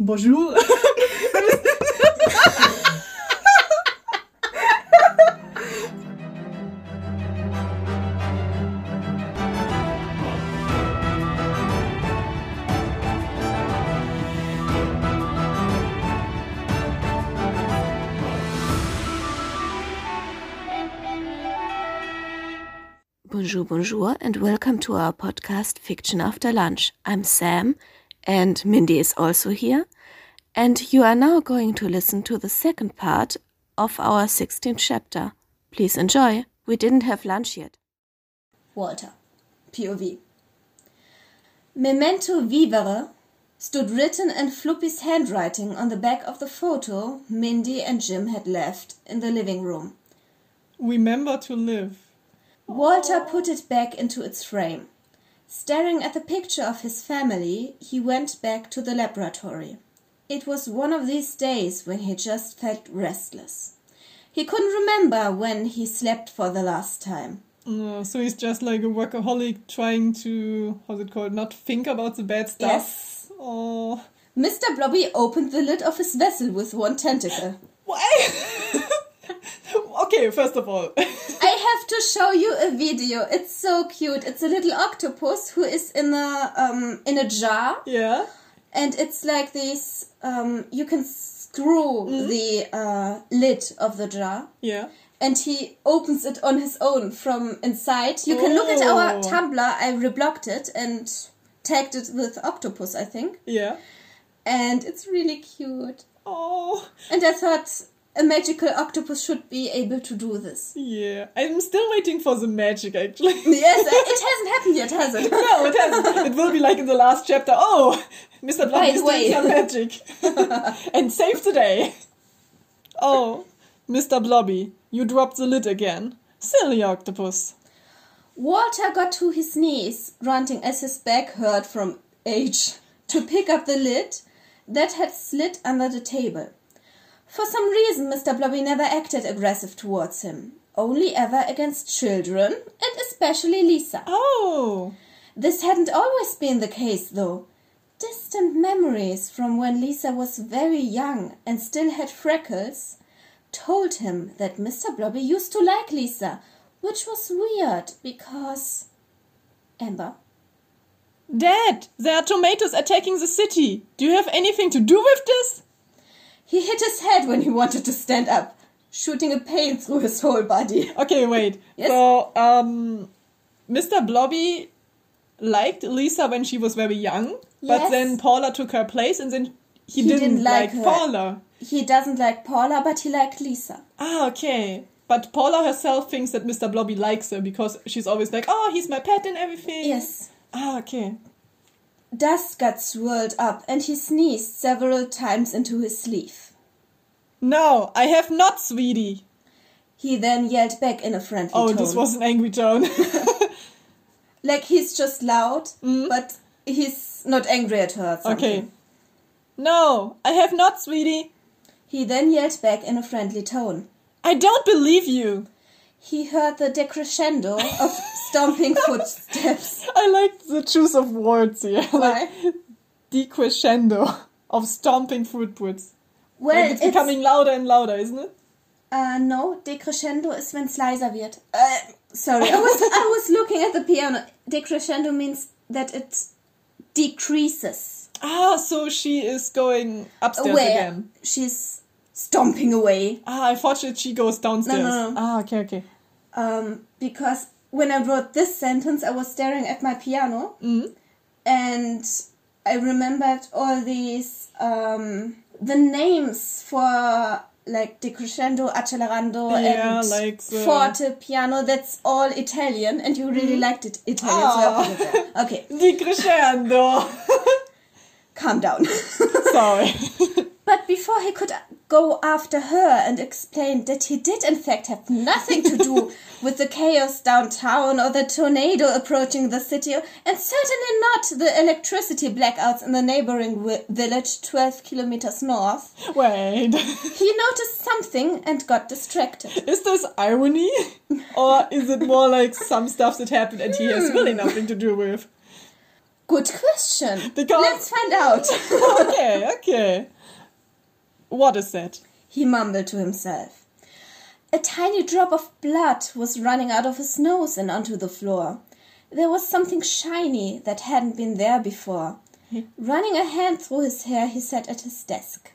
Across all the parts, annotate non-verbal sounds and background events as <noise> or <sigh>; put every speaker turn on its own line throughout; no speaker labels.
Bonjour.
Bonjour, bonjour, and welcome to our podcast Fiction After Lunch. I'm Sam, and Mindy is also here. And you are now going to listen to the second part of our 16th chapter. Please enjoy. We didn't have lunch yet.
Walter, POV. Memento vivere stood written in Floppy's handwriting on the back of the photo Mindy and Jim had left in the living room.
Remember to live.
Walter put it back into its frame. Staring at the picture of his family, he went back to the laboratory. It was one of these days when he just felt restless. He couldn't remember when he slept for the last time.
Uh, so he's just like a workaholic trying to, how's it called, not think about the bad stuff.
Yes.
Oh.
Mr. Blobby opened the lid of his vessel with one tentacle.
Why? <laughs> okay, first of all. <laughs>
I have to show you a video. It's so cute. It's a little octopus who is in a um in a jar,
yeah.
and it's like this. Um, you can screw the uh, lid of the jar,
Yeah.
and he opens it on his own from inside. You can look at our
Oh.
Tumblr. I reblogged it and tagged it with octopus, I think,
Yeah.
and it's really cute.
Oh.
And I thought a magical octopus should be able to do this.
Yeah. I'm still waiting for the magic actually. <laughs>
Yes, uh, it <laughs> hasn't happened yet, has it?
no, it hasn't. It will be like in the last chapter. Oh, Mr. Blobby
By
is doing some magic. <laughs> and save the day. Oh, Mr. Blobby, you dropped the lid again. Silly octopus.
Walter got to his knees, grunting as his back hurt from age, to pick up the lid that had slid under the table. For some reason, Mr. Blobby never acted aggressive towards him, only ever against children, and especially Lisa.
Oh.
This hadn't always been the case, though. Distant memories from when Lisa was very young and still had freckles told him that Mr. Blobby used to like Lisa, which was weird because. Amber?
Dad, there are tomatoes attacking the city. Do you have anything to do with this?
He hit his head when he wanted to stand up, shooting a pain through his whole body. <laughs>
Okay, wait.
Yes?
So, um, Mr. Blobby liked Lisa when she was very young, but
Yes.
then Paula took her place, and then he,
He
didn't,
didn't
like,
like her.
Paula.
He doesn't like Paula, but he liked Lisa.
Ah, okay. But Paula herself thinks that Mr. Blobby likes her because she's always like, oh, he's my pet and everything.
Yes.
Ah, okay.
Dust got swirled up, and he sneezed several times into his sleeve.
No, I have not, sweetie.
He then yelled back in a friendly
Oh,
tone.
Oh, this was an angry tone. <laughs> <laughs>
like he's just loud, mm. but he's not angry at her.
okay. No, I have not, sweetie.
He then yelled back in a friendly tone.
I don't believe you.
He heard the decrescendo of stomping <laughs> footsteps.
I like the choice of words here.
Why?
like decrescendo of stomping footprints.
Well,
like it's, becoming louder and louder, isn't it?
Uh, no, decrescendo is wenn's leiser wird. Uh, sorry, I was I was <laughs> looking at the piano. Decrescendo means that it decreases.
Ah, so she is going upstairs
Where
again.
she's stomping away.
Ah, I thought that she goes downstairs.
no, no. no.
Ah, okay, okay.
Um, because when I wrote this sentence, I was staring at my piano,
Mm-hmm.
and I remembered all these um, the names for like decrescendo, accelerando,
Yeah,
and
like the-
forte, piano. That's all Italian, and you really liked it Italian. So
Ah.
put it there. Okay, <laughs>
Decrescendo. <laughs>
calm down. <laughs>
Sorry.
But before he could go after her and explain that he did in fact have nothing to do <laughs> with the chaos downtown or the tornado approaching the city, and certainly not the electricity blackouts in the neighboring wi- village 12 kilometers north,
Wait.
he noticed something and got distracted.
Is this irony? Or is it more like some stuff that happened and he has hmm. really nothing to do with?
Good question.
Because-
Let's find out. <laughs>
okay, okay. What is that?
he mumbled to himself. A tiny drop of blood was running out of his nose and onto the floor. There was something shiny that hadn't been there before. Running a hand through his hair, he sat at his desk.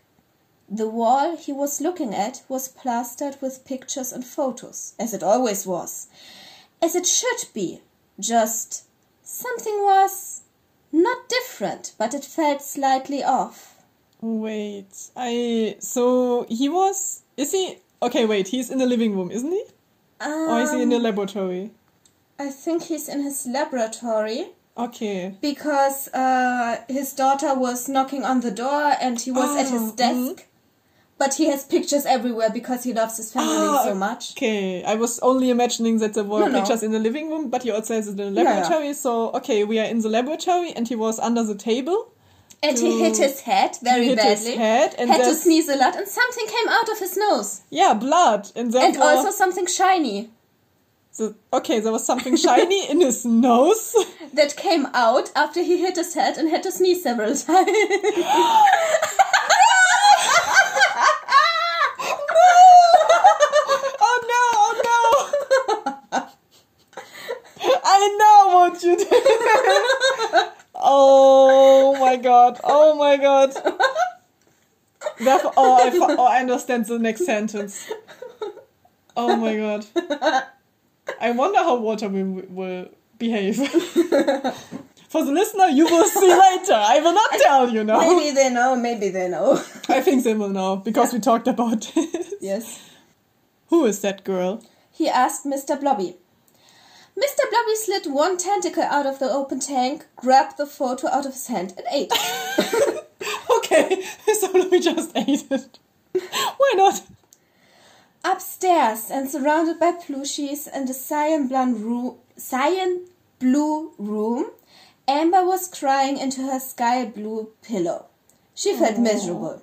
The wall he was looking at was plastered with pictures and photos, as it always was. As it should be. Just something was not different, but it felt slightly off.
Wait, I. So he was. Is he. Okay, wait, he's in the living room, isn't he? or is he in the
Um,
laboratory?
I think he's in his laboratory
Okay.
because uh, his daughter was knocking on the door and he was at his
Oh,
desk. But he has pictures everywhere because he loves his family
Ah,
so much.
Okay, I was only imagining that there were
No, no.
pictures in the living room, but he also has it in the
Yeah, yeah.
laboratory. So, okay, we are in the laboratory and he was under the table.
And he hit his head very
hit
badly.
his head and
had to sneeze a lot and something came out of his nose.
Yeah, blood. And
And also something shiny
so, okay, there was something shiny in his nose. <laughs>
that came out after he hit his head and had to sneeze several <laughs> times. <laughs>
oh no, oh no! I know what you did! oh my god, oh my god. <laughs> Therefore, oh, I, oh, I understand the next sentence. Oh my god. I wonder how Walter will, will behave. <laughs> For the listener, you will see later. I will not tell you now.
maybe they know, maybe they know.
I think they will know because we talked about it.
yes.
Who is that girl?
he asked Mr. Blobby. Mr. Blobby slid one tentacle out of the open tank, grabbed the photo out of his hand, and ate. <laughs>
okay, <laughs> so let me just ate it. Why not?
Upstairs and surrounded by plushies and a cyan room, cyan blue room, Amber was crying into her sky blue pillow. She felt miserable.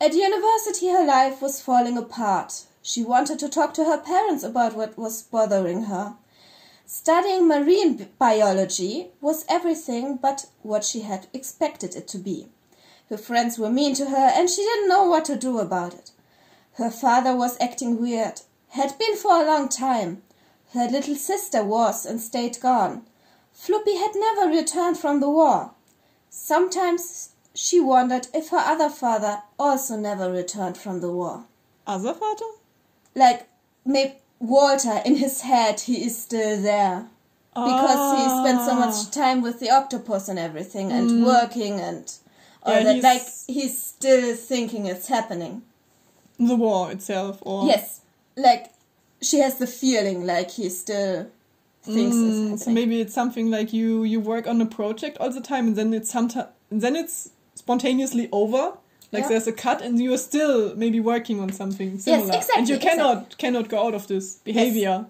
At university, her life was falling apart. She wanted to talk to her parents about what was bothering her. Studying marine biology was everything but what she had expected it to be. Her friends were mean to her and she didn't know what to do about it. Her father was acting weird, had been for a long time. Her little sister was and stayed gone. Floppy had never returned from the war. Sometimes she wondered if her other father also never returned from the war.
Other father?
Like, maybe Walter, in his head, he is still there. Because he spent so much time with the octopus and everything and working and all
Yeah,
that.
he's-
Like, he's still thinking it's happening.
The war itself, or
Yes, like she has the feeling like he still thinks
Mm,
it's
so maybe it's something like you you work on a project all the time, and then it's sometimes then it's spontaneously over. Like
Yeah.
there's a cut, and you are still maybe working on something similar, and
exactly,
you cannot cannot go out of this behavior.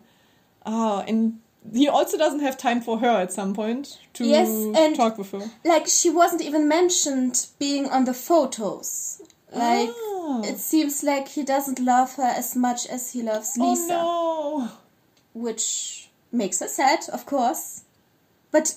Ah, and he also doesn't have time for her at some point to
Yes, and-
talk with her.
like she wasn't even mentioned being on the photos. Like
Ah.
it seems like he doesn't love her as much as he loves Lisa,
Oh no.
which makes her sad, of course. But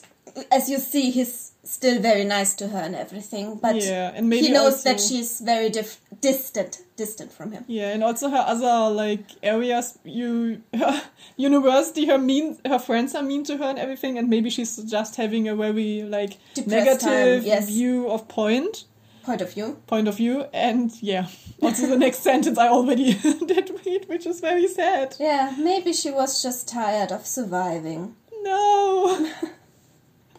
as you see, he's still very nice to her and everything. But
Yeah, and maybe
he knows that she's very dif- distant, distant from him.
Yeah, and also her other like areas. You her <laughs> university, her mean her friends are mean to her and everything, and maybe she's just having a very like
Depressed
negative
time, yes.
view of point
Point of view.
point of view, and yeah. Also, the next <laughs> sentence I already <laughs> did read, which is very sad.
Yeah, maybe she was just tired of surviving.
No.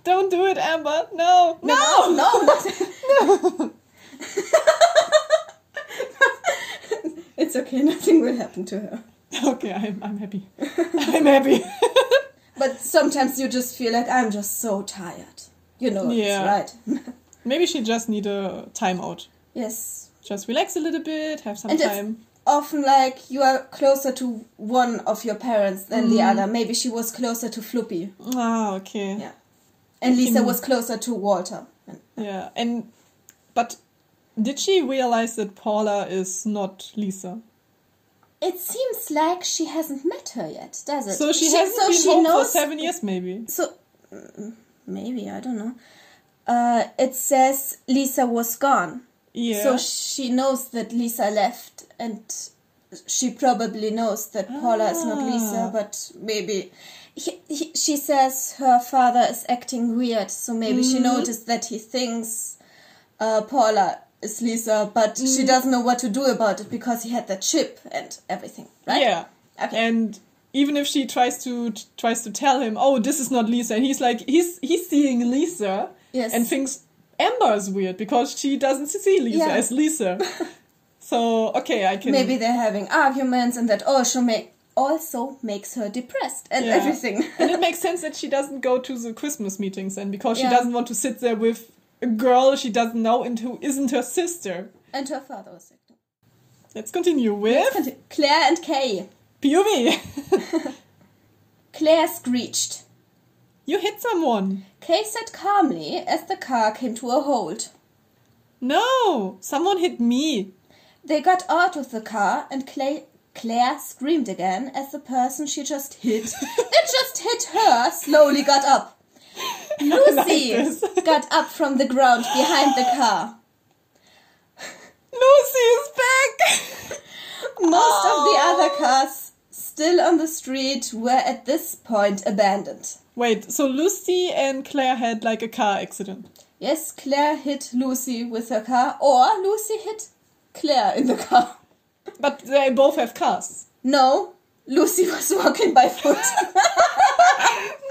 Don't do it, Amber. No.
No, no, No. <laughs> <laughs> it's okay. Nothing will happen to her.
Okay, I'm, I'm happy. I'm happy. <laughs>
But sometimes you just feel like I'm just so tired. You know,
Yeah.
right.
Maybe she just need a timeout.
yes.
Just relax a little bit, have some
And
time.
it's often like you are closer to one of your parents than the other. Maybe she was closer to Floppy.
Ah, okay.
Yeah. And Lisa was closer to Walter.
Yeah, and but did she realize that Paula is not Lisa?
It seems like she hasn't met her yet, does it?
So she, hasn't
so
been
she
home
knows
for seven years, maybe.
So mm, maybe I don't know. uh, it says Lisa was gone.
Yeah.
So she knows that Lisa left, and she probably knows that Paula is not Lisa,
Ah.
but maybe. He, he, she says her father is acting weird, so maybe she
Mm-hmm.
noticed that he thinks uh, Paula is Lisa, but
Mm.
she doesn't know what to do about it because he had that chip and everything, right?
Yeah.
Okay.
And even if she tries to t- tries to tell him, "Oh, this is not Lisa," and he's like, he's he's seeing Lisa,
Yes.
and thinks Amber is weird because she doesn't see Lisa
Yeah.
as Lisa. <laughs> so okay, I can
Maybe they're having arguments, and that also make also makes her depressed and
Yeah.
everything.
and it makes sense that she doesn't go to the Christmas meetings then because she
Yeah.
doesn't want to sit there with a girl she doesn't know and who isn't her sister.
and her father was acting.
Let's continue with
Claire and Kay.
POV. <laughs>
Claire screeched.
you hit someone.
Kay said calmly as the car came to a halt.
No, someone hit me.
They got out of the car, and Clay, Claire screamed again as the person she just hit, <laughs> it just hit her, slowly got up. <laughs> Lucy
this. <laughs>
got up from the ground behind the car.
Lucy is back.
Most of the
Oh.
other cars still on the street were at this point abandoned.
Wait, so Lucy and Claire had like a car accident.
Yes, Claire hit Lucy with her car, or Lucy hit Claire in the car.
But they both have cars.
No, Lucy was walking by foot <laughs>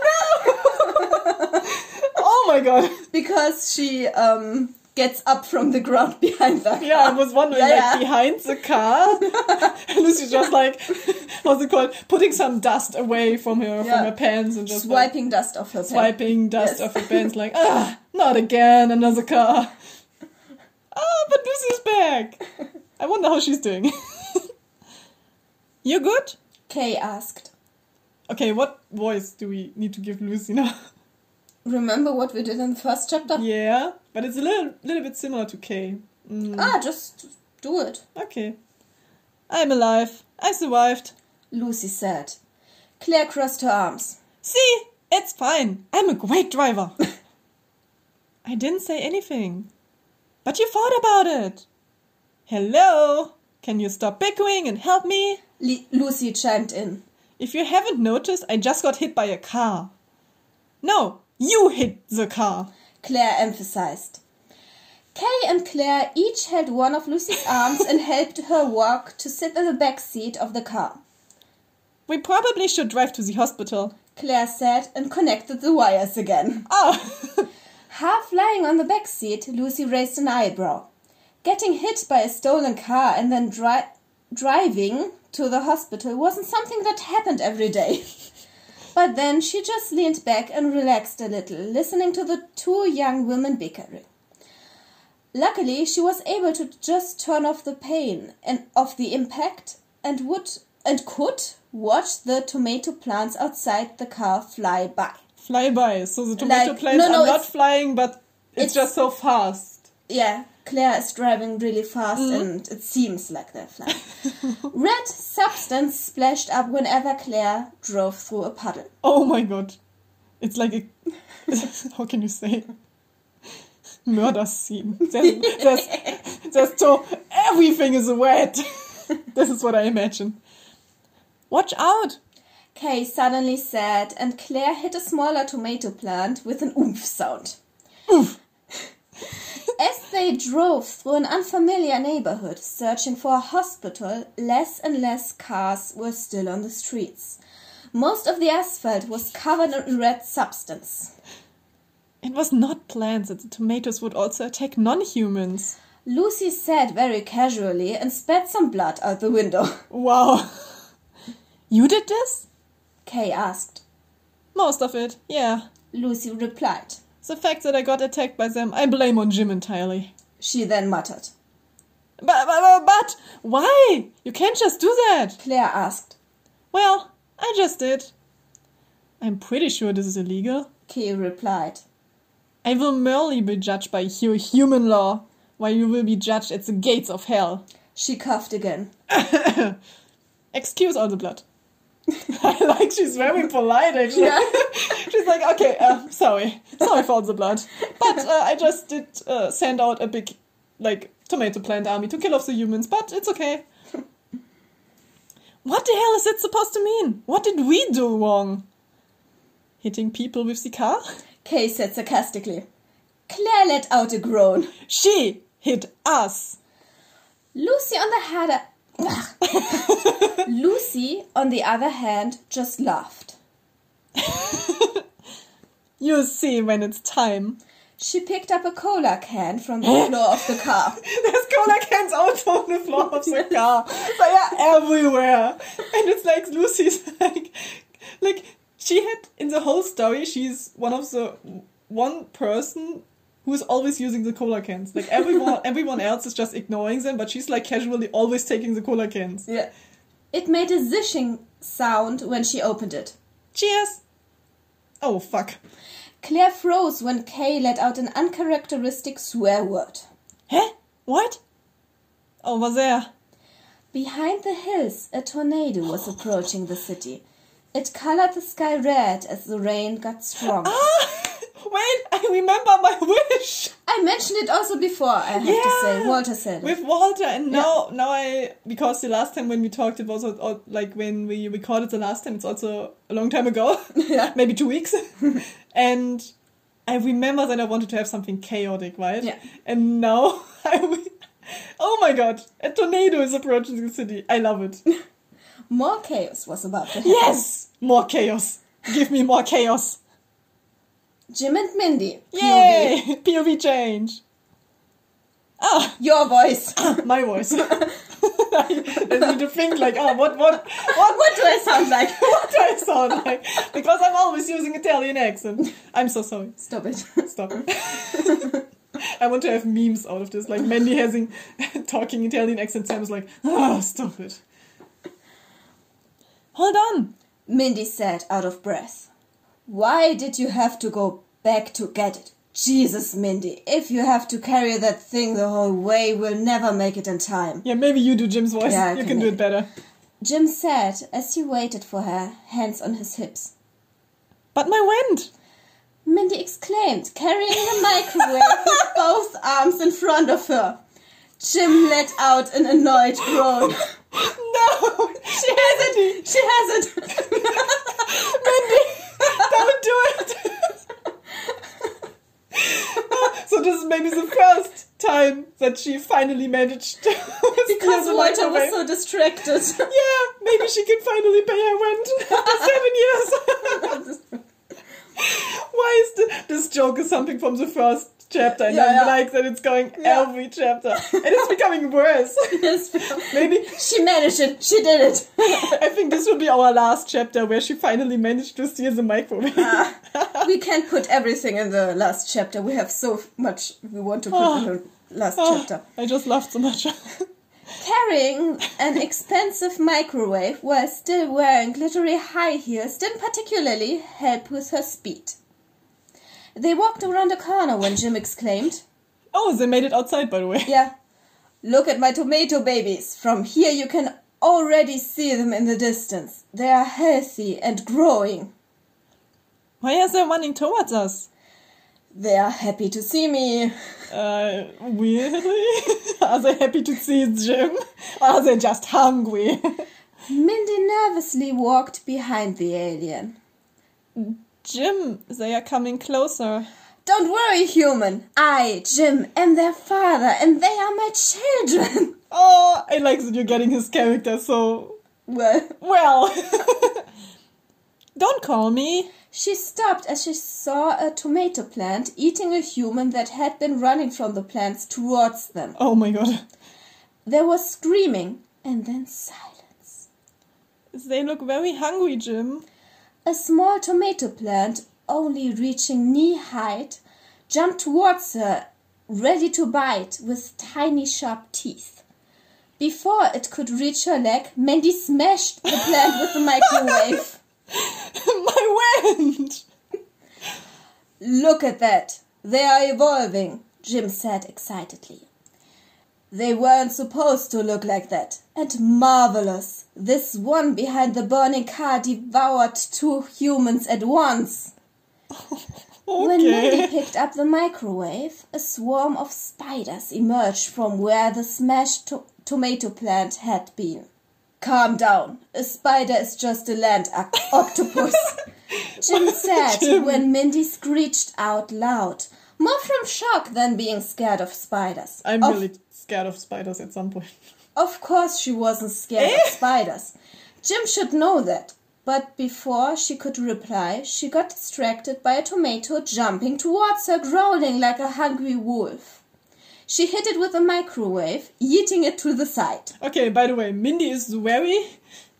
no!
Oh my god.
because she um gets up from the ground behind the car.
Yeah, I was wondering,
Yeah,
like,
yeah.
behind the car, <laughs> and Lucy's just like, what's it called? Putting some dust away from her,
Yeah.
from her pants, and just like,
dust off her pants.
swiping dust
Yes.
off her pants, like, <laughs> ah, not again, another car. Oh, but Lucy's back. I wonder how she's doing. <laughs> you good?
Kay asked,
Okay, what voice do we need to give Lucy now?
"Remember what we did in the first chapter?
yeah, but it's a little, little bit similar to Kay. Mm,
Ah, just do it."
okay. I'm alive. I survived.
Lucy said. Claire crossed her arms.
See, it's fine. I'm a great driver. <laughs> I didn't say anything. But you thought about it. Hello? Can you stop bickering and help me?
Lucy chimed in.
If you haven't noticed, I just got hit by a car. No, you hit the car.
Claire emphasized. Kay and Claire each held one of Lucy's <laughs> arms and helped her walk to sit in the back seat of the car.
We probably should drive to the hospital.
Claire said and connected the wires again.
Oh, <laughs>
Half lying on the back seat, Lucy raised an eyebrow. Getting hit by a stolen car and then dri- driving to the hospital wasn't something that happened every day. <laughs> But then she just leaned back and relaxed a little, listening to the two young women bickering. Luckily, she was able to just turn off the pain and of the impact and would and could watch the tomato plants outside the car fly by.
fly by. So the tomato
Like-
plants
no, no,
are not flying, but it's,
it's-
just so fast.
Yeah, Claire is driving really fast mm-hmm. and it seems like they're flying. <laughs> Red substance splashed up whenever Claire drove through a puddle.
Oh my god. It's like a. <laughs> how can you say? Murder scene. There's, there's, there's so. Everything is wet. <laughs> this is what I imagine. Watch out!
Kay suddenly said, and Claire hit a smaller tomato plant with an oomph sound.
Oof.
As they drove through an unfamiliar neighborhood searching for a hospital, less and less cars were still on the streets. Most of the asphalt was covered in red substance.
It was not planned that the tomatoes would also attack non humans.
Lucy said very casually and spat some blood out the window. <laughs>
Wow. You did this?
Kay asked.
Most of it, yeah.
Lucy replied.
The fact that I got attacked by them, I blame on Jim entirely.
She then muttered.
But, but, but, why? You can't just do that.
Claire asked.
Well, I just did. I'm pretty sure this is illegal.
Kay replied.
I will merely be judged by your human law, while you will be judged at the gates of hell.
She coughed again. <coughs>
Excuse all the blood. <laughs> I like she's very <laughs> polite actually.
Yeah. <laughs>
she's like, okay, uh, sorry, sorry for all the blood, but uh, I just did uh, send out a big, like, tomato plant army to kill off the humans, but it's okay. what the hell is it supposed to mean? What did we do wrong? Hitting people with the car?
Kay said sarcastically. Claire let out a groan.
She hit us.
Lucy on the other <laughs> Lucy, on the other hand, just laughed. <laughs>
You see when it's time.
She picked up a cola can from the <laughs> floor of the car.
There's cola cans out on the floor of the car. They are everywhere. And it's like Lucy's like like she had in the whole story she's one of the one person who is always using the cola cans. Like everyone <laughs> everyone else is just ignoring them, but she's like casually always taking the cola cans.
Yeah. It made a zishing sound when she opened it.
Cheers! Oh fuck.
Claire froze when Kay let out an uncharacteristic swear word.
Hä? What? Over there.
Behind the hills, a tornado was approaching the city. It colored the sky red as the rain got stronger. <laughs>
Ah! Wait, I remember my <laughs> wish!
I mentioned it also before, I have to say. Walter said it.
with Walter, and now now I because the last time when we talked it was like when we recorded the last time. It's also a long time ago, <laughs>
Yeah. <laughs>
maybe two weeks, and I remember that I wanted to have something chaotic, right?
Yeah.
And now I. Oh my god! A tornado is approaching the city. I love it.
More chaos was about to happen.
Yes, more chaos. Give me more chaos.
Jim and Mindy.
Yay! POV <laughs> change. Ah,
Your voice. <laughs>
Ah, my voice. <laughs> I need to think like, oh, what, what, what,
what do I sound like?
what do I sound like? Because I'm always using Italian accent. I'm so sorry.
Stop it.
Stop. I want to have memes out of this, like Mandy has having talking Italian accent. Sam is like, oh, stop it. Hold on.
Mindy said, out of breath. Why did you have to go back to get it? Jesus, Mindy, if you have to carry that thing the whole way, we'll never make it in time.
Yeah, maybe you do Jim's voice.
Yeah,
you
can
can do it better.
Jim said as he waited for her, hands on his hips.
But my wind.
Mindy exclaimed, carrying the microwave with <laughs> both arms in front of her. Jim let out an annoyed groan.
No,
She has it! She has it!
don't do it. <laughs> so this is maybe the first time that she finally managed to
because
the
Walter was so distracted.
Yeah, maybe she can finally pay her rent after seven years. <laughs> Why is the, this joke is something from the first chapter, and
Yeah,
I
yeah.
like that it's going
Yeah.
every chapter, and it's becoming worse. <laughs>
Yes.
maybe
She managed it. She did it.
I think this will be our last chapter where she finally managed to steal the microwave.
Ah, we can't put everything in the last chapter. We have so much we want to put in the ah. last
Oh,
chapter.
I just laughed so much. <laughs>
Carrying an expensive microwave while still wearing glittery high heels didn't particularly help with her speed. They walked around a corner when Jim exclaimed,
oh, they made it outside, by the way.
Yeah, look at my tomato babies. From here you can already see them in the distance. They are healthy and growing.
Why are they running towards us?
They are happy to see me.
Uh, weirdly? <laughs> are they happy to see Jim? Or are they just hungry? <laughs>
Mindy nervously walked behind the alien.
Jim, they are coming closer.
Don't worry, human. I, Jim, am their father, and they are my children. <laughs>
Oh, I like that you're getting his character so
Well,
well. <laughs> Don't call me.
she stopped as she saw a tomato plant eating a human that had been running from the plants towards them.
Oh my god.
There was screaming and then silence.
They look very hungry, Jim.
A small tomato plant, only reaching knee height, jumped towards her, ready to bite with tiny sharp teeth. Before it could reach her leg, Mandy smashed the plant with the microwave. <laughs>
my wind.
Look at that. They are evolving, Jim said excitedly. They weren't supposed to look like that. And marvelous. This one behind the burning car devoured two humans at once. <laughs> When Mindy picked up the microwave, a swarm of spiders emerged from where the smashed to- tomato plant had been. Calm down. A spider is just a land oc- <laughs> octopus. Jim said
Jim.
when Mindy screeched out loud, more from shock than being scared of spiders.
I'm
of,
really scared of spiders at some point. <laughs>
of course, she wasn't scared
Eh?
of spiders. Jim should know that. But before she could reply, she got distracted by a tomato jumping towards her, growling like a hungry wolf. She hit it with a microwave, yeeting it to the side.
Okay, by the way, Mindy is very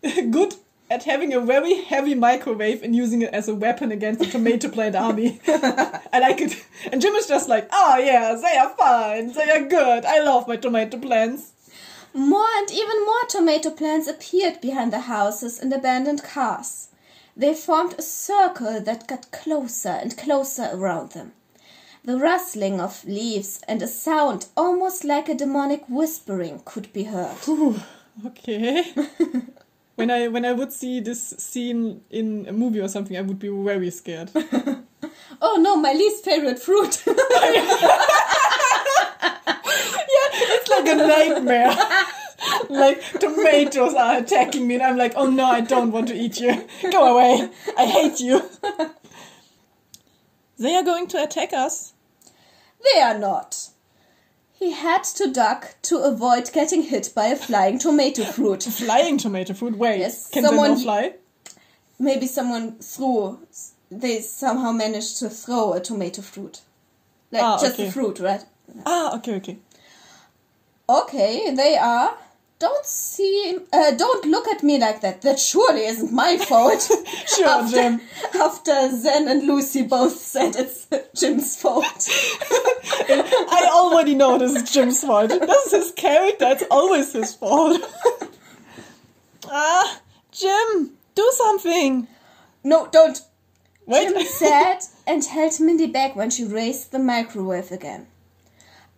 <laughs> good at having a very heavy microwave and using it as a weapon against the tomato plant army. <laughs> and I like it. And Jim is just like, oh yeah, they are fine, they are good. I love my tomato plants.
More and even more tomato plants appeared behind the houses and abandoned cars. They formed a circle that got closer and closer around them. The rustling of leaves and a sound almost like a demonic whispering could be heard.
Whew, okay. <laughs> when I when I would see this scene in a movie or something, I would be very scared. <laughs>
Oh no, my least favorite fruit. <laughs>
Yeah, it's like a nightmare. <laughs> like tomatoes are attacking me, and I'm like, oh no, I don't want to eat you. Go away. I hate you. They are going to attack us.
they are not. He had to duck to avoid getting hit by a flying tomato <laughs> fruit.
Flying tomato fruit. Wait,
Yes,
can
someone-
they not fly?
Maybe someone threw, they somehow managed to throw a tomato fruit. Like
Ah,
just
okay.
a fruit, right?
Ah, okay, okay.
Okay, they are. Don't see. Uh, don't look at me like that. That surely isn't my fault. <laughs>
Sure,
after,
Jim.
After Zen and Lucy both said it's Jim's fault. <laughs>
I already know this is Jim's fault. This is his character. It's always his fault. <laughs> ah, Jim, do something.
no, don't.
Wait.
Jim said and held Mindy back when she raised the microwave again.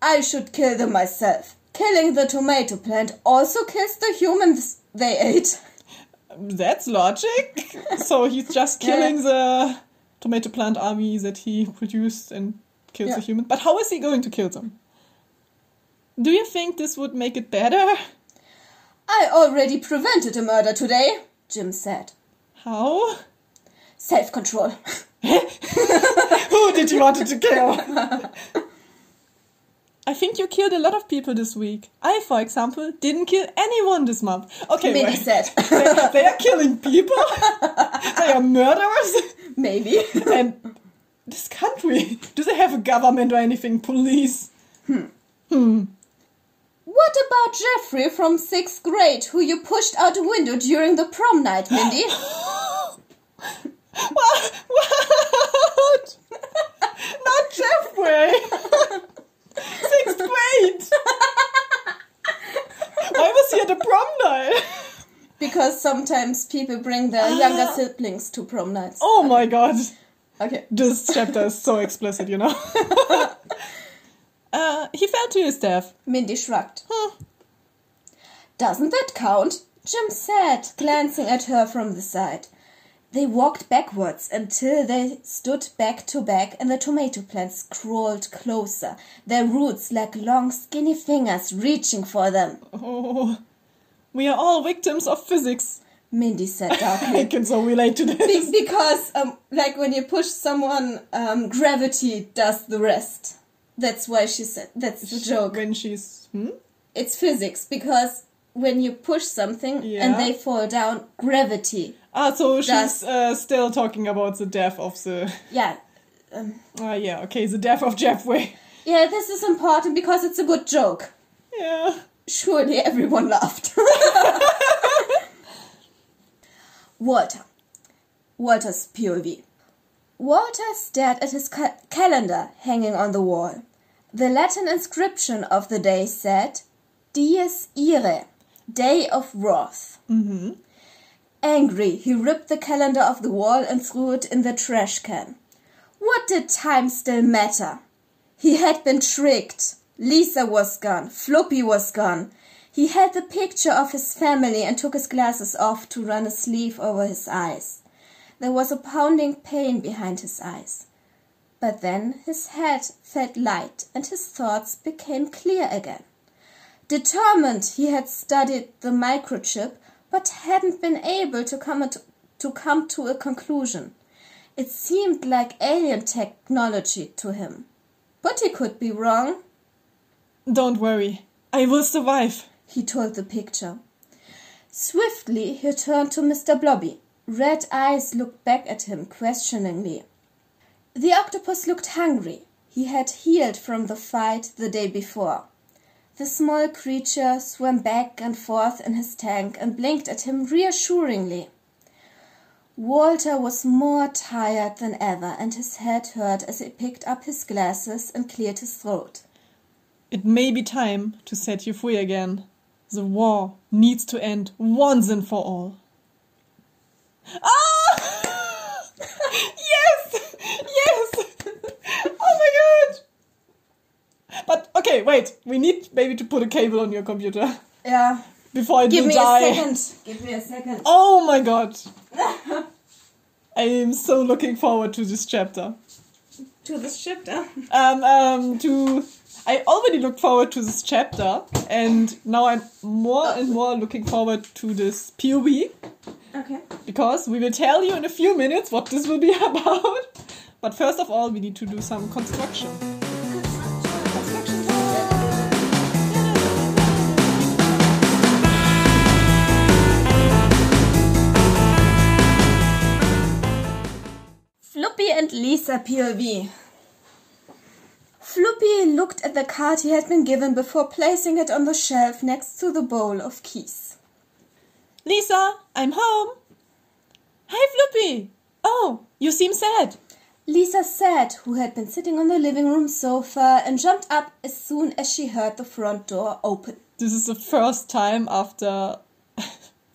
I should kill them myself. Killing the tomato plant also kills the humans they ate.
That's logic. So he's just
Yeah.
killing the tomato plant army that he produced and kills
Yeah.
the human. But how is he going to kill them? Do you think this would make it better?
I already prevented a murder today, Jim said.
How?
Self control. <laughs>
Who did you want to kill? <laughs> I think you killed a lot of people this week. I, for example, didn't kill anyone this month. Okay,
Mindy
wait.
said. <laughs>
they, they are killing people? <laughs> they are murderers?
Maybe. <laughs>
And this country, do they have a government or anything? Police? Hmm.
What about Jeffrey from sixth grade, who you pushed out a window during the prom night, Mindy?
What? What? Not Jeffrey. Sixth grade. Why was he at a prom night?
because sometimes people bring their younger siblings to prom nights.
Oh my god.
Okay. <laughs>
This chapter is so explicit, you know. <laughs> uh, he fell to his death.
Mindy shrugged.
Huh.
Doesn't that count? Jim said, glancing at her from the side. They walked backwards until they stood back to back and the tomato plants crawled closer, their roots like long skinny fingers reaching for them.
Oh, we are all victims of physics.
Mindy said <laughs>
I
darkly.
can so relate to
Be-
this.
because, um, like when you push someone, um, gravity does the rest. That's why she said, that's the joke.
When she's hmm?
It's physics because when you push something and they fall down, gravity.
Ah, so she's uh, still talking about the death of the.
Yeah. Um,
Ah, yeah, okay, the death of Jeffrey.
yeah, this is important because it's a good joke.
Yeah.
Surely everyone laughed. <laughs> Walter. Walter's POV. Walter stared at his ca- calendar hanging on the wall. The Latin inscription of the day said, Dies irae, Day of Wrath.
Mm-hmm.
Angry, he ripped the calendar off the wall and threw it in the trash can. What did time still matter? He had been tricked. Lisa was gone. Floppy was gone. He had the picture of his family and took his glasses off to run a sleeve over his eyes. There was a pounding pain behind his eyes. But then his head felt light and his thoughts became clear again. Determined, he had studied the microchip but hadn't been able to come, at, to come to a conclusion. It seemed like alien technology to him. But he could be wrong,
Don't worry, I will survive.
he told the picture. Swiftly he turned to Mr. Blobby. Red eyes looked back at him questioningly. The octopus looked hungry. He had healed from the fight the day before. The small creature swam back and forth in his tank and blinked at him reassuringly. Walter was more tired than ever, and his head hurt as he picked up his glasses and cleared his throat.
It may be time to set you free again. The war needs to end once and for all. Ah! <laughs> yes! Yes! Oh my god! But okay, wait. We need maybe to put a cable on your computer
Yeah,
before it
give
will
me
die.
a second. Give me a second.
Oh my god! <laughs> I am so looking forward to this chapter.
To this chapter.
um, um, to I already looked forward to this chapter, and now I'm more and more looking forward to this POV
Okay.
because we will tell you in a few minutes what this will be <laughs> about. But first of all, we need to do some construction. Construction
Floppy and Lisa POV. Floppy looked at the card he had been given before placing it on the shelf next to the bowl of keys.
Lisa, I'm home. Hi, Floppy. Oh, you seem sad.
Lisa said, who had been sitting on the living room sofa and jumped up as soon as she heard the front door open.
This is the first time after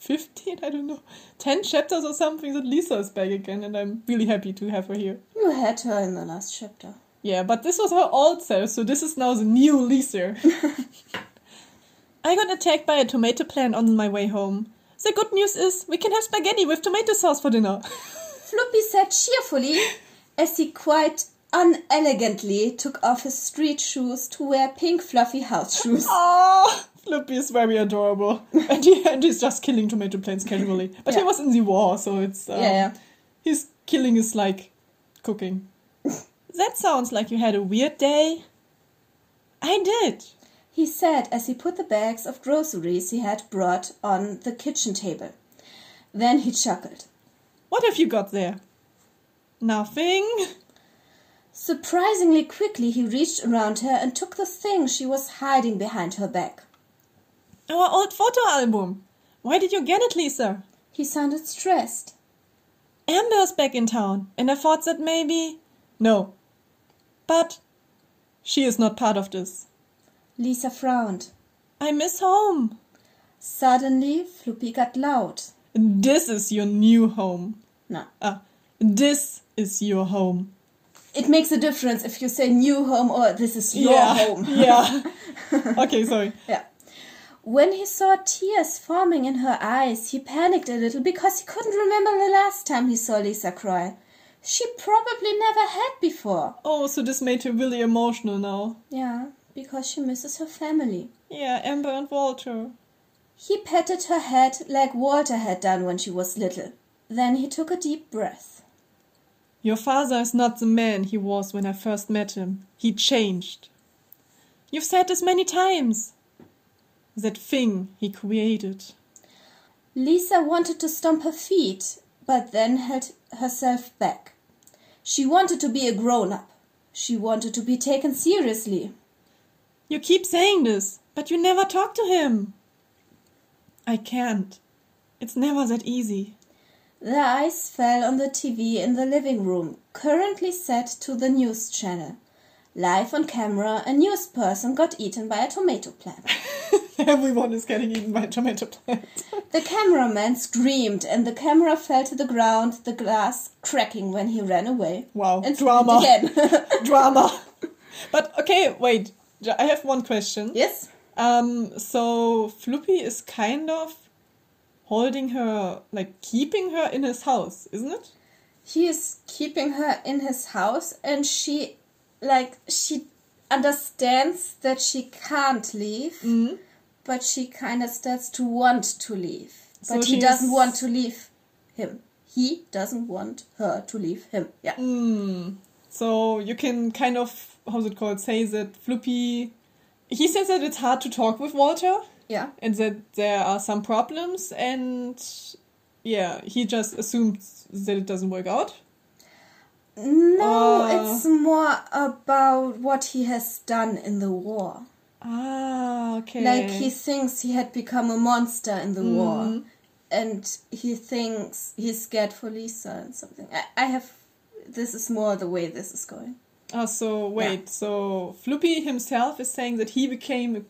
15, I don't know, 10 chapters or something that Lisa is back again, and I'm really happy to have her here.
You had her in the last chapter.
Yeah, but this was her old self, so this is now the new Lisa. <laughs> I got attacked by a tomato plant on my way home. The good news is we can have spaghetti with tomato sauce for dinner. <laughs>
Floppy said cheerfully as he quite unelegantly took off his street shoes to wear pink fluffy house shoes.
Oh, Flippy is very adorable, <laughs> and, he, and he's just killing tomato plants casually. <laughs> But he was in the war, so it's um,
Yeah, yeah.
His killing is like cooking. <laughs> that sounds like you had a weird day. I did.
He said as he put the bags of groceries he had brought on the kitchen table. Then he chuckled.
What have you got there? Nothing.
Surprisingly quickly, he reached around her and took the thing she was hiding behind her back.
Our old photo album. Why did you get it, Lisa?
He sounded stressed.
Amber's back in town, and I thought that maybe. No. But she is not part of this.
Lisa frowned.
I miss home.
Suddenly, Floppy got loud.
This is your new home.
No.
Ah, this is your home.
It makes a difference if you say new home or this is your
yeah.
home.
yeah. <laughs> Okay, sorry.
Yeah. When he saw tears forming in her eyes, he panicked a little because he couldn't remember the last time he saw Lisa cry. She probably never had before.
Oh, so this made her really emotional now.
Yeah, because she misses her family.
Yeah, Amber and Walter.
He patted her head like Walter had done when she was little. Then he took a deep breath.
Your father is not the man he was when I first met him. He changed. You've said this many times. That thing he created.
Lisa wanted to stomp her feet, but then held herself back. She wanted to be a grown up. She wanted to be taken seriously.
You keep saying this, but you never talk to him. I can't. It's never that easy.
Their eyes fell on the TV in the living room, currently set to the news channel. Live on camera, a news person got eaten by a tomato plant. <laughs>
Everyone is getting eaten by a tomato plant.
The cameraman screamed, and the camera fell to the ground, the glass cracking when he ran away.
Wow,
And
drama.
again. <laughs>
Drama. But okay, wait. I have one question.
Yes.
Um, so Floopy is kind of holding her, like keeping her in his house, isn't it?
He is keeping her in his house, and she, like, she understands that she can't leave,
Mm.
but she kind of starts to want to leave.
So
But he doesn't want to leave him. He doesn't want her to leave him. Yeah.
Mm. So you can kind of, how's it called, say that Floopy. He says that it's hard to talk with Walter
Yeah.
and that there are some problems, and yeah, he just assumes that it doesn't work out.
No,
Uh.
it's more about what he has done in the war.
Ah, okay.
Like he thinks he had become a monster in the war,
Mhm.
and he thinks he's scared for Lisa and something. I, I have. This is more the way this is going.
Ah, so wait, so Floopy himself is saying that he became a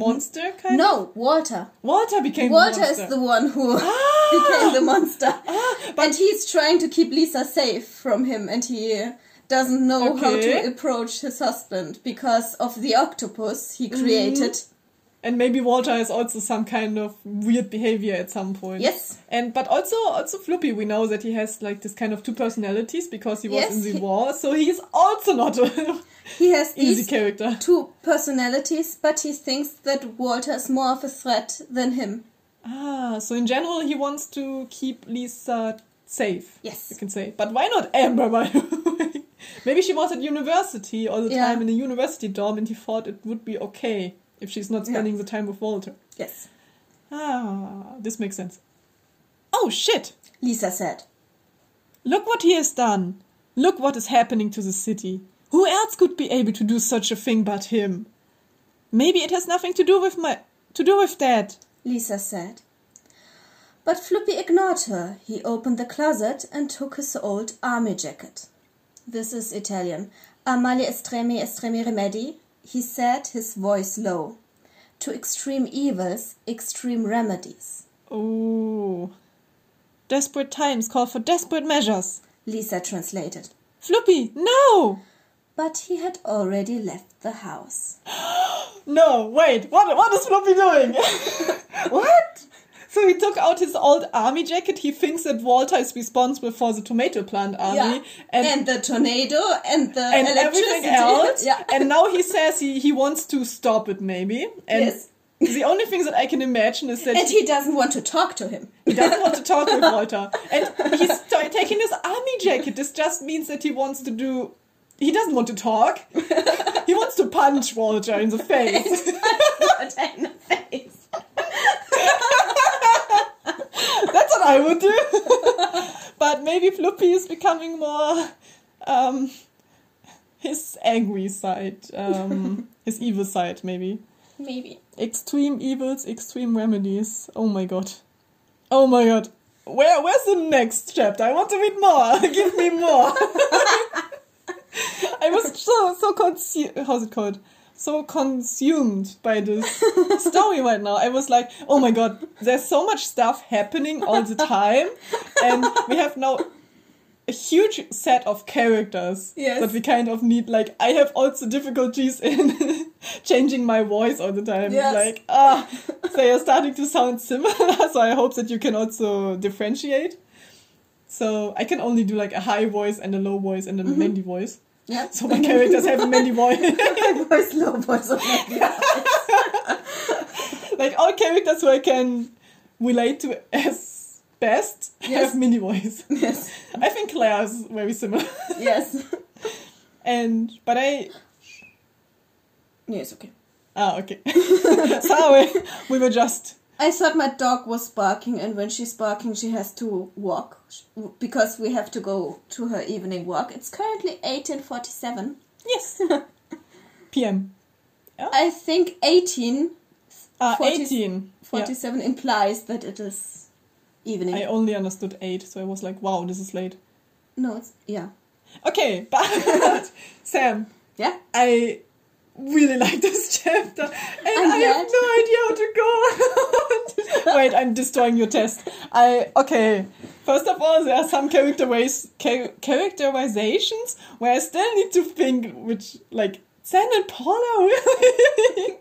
monster, kind of?
No, Walter.
Walter became
Walter is the one who <laughs>
Ah!
became the monster,
Ah, but
and he's trying to keep Lisa safe from him, and he doesn't know how to approach his husband because of the octopus he created.
And maybe Walter has also some kind of weird behavior at some point.
Yes.
And but also also Floopy, we know that he has like this kind of two personalities because he was
Yes,
in the
he-
war, so he is also not a <laughs>
He has
easy
these
character.
two personalities, but he thinks that Walter is more of a threat than him.
Ah, so in general he wants to keep Lisa safe.
Yes.
You can say. But why not Amber by the way? <laughs> Maybe she was at university all the
Yeah.
time in a university dorm and he thought it would be okay if she's not
Yeah.
spending the time with Walter.
Yes.
Ah, this makes sense. Oh shit!
Lisa said.
Look what he has done. Look what is happening to the city. Who else could be able to do such a thing but him? Maybe it has nothing to do with my to do with that.
Lisa said. But Floppy ignored her. He opened the closet and took his old army jacket. This is Italian. Amali estremi estremi remedi, he said, his voice low. To extreme evils, extreme remedies.
Oh. Desperate times call for desperate measures.
Lisa translated.
Floppy, no!
But he had already left the house. <gasps>
No, wait, what what is Floppy doing? <laughs> what? So he took out his old army jacket. He thinks that Walter is responsible for the tomato plant army
and, the tornado and the
and
electricity.
everything <laughs> else.
yeah.
And now he says he, he wants to stop it, maybe. And
Yes.
the only thing that I can imagine is that
and he doesn't want to talk to him.
he doesn't want to talk with <laughs> Walter. And he's t- taking his army jacket. This just means that he wants to do. He doesn't want to talk. <laughs> he wants to punch Walter in the face.
In the face.
That's what I would do. <laughs> but maybe Floppy is becoming more um, his angry side, um, <laughs> his evil side, maybe.
Maybe.
Extreme evils, extreme remedies. Oh my god. Oh my god. Where where's the next chapter? I want to read more. <laughs> Give me more. I was so so consu- how's it called? So consumed by this <laughs> story right now. I was like, oh my god, there's so much stuff happening all the time, and we have now a huge set of characters
Yes.
that we kind of need. Like, I have also difficulties in <laughs> changing my voice all the time.
Yes.
Like, ah, they are starting to sound similar, <laughs> so I hope that you can also differentiate. So I can only do like a high voice and a low voice and a
Mm-hmm.
Mandy voice.
Yeah.
So my characters have a Mandy voice.
voice low, voice
like all characters who I can relate to as best
Yes.
have Mindy voice.
yes.
I think Claire is very similar. <laughs>
Yes.
And but I
Yes, okay.
ah okay. <laughs> Sorry, we were just
I thought my dog was barking, and when she's barking, she has to walk because we have to go to her evening walk. It's currently eighteen forty-seven.
yes. <laughs> PM.
I think eighteen
Ah,
40
18. Yeah.
forty-seven implies that it is evening.
I only understood 8, so I was like, wow, this is late.
no, it's yeah,
Okay, <laughs> but Sam,
yeah.
I really like this <laughs> chapter and
I'm
I have no idea how to go. <laughs> Wait, I'm destroying your test. I okay. First of all, there are some characteriz- char- characterizations where I still need to think which like San and Paula, <laughs> really?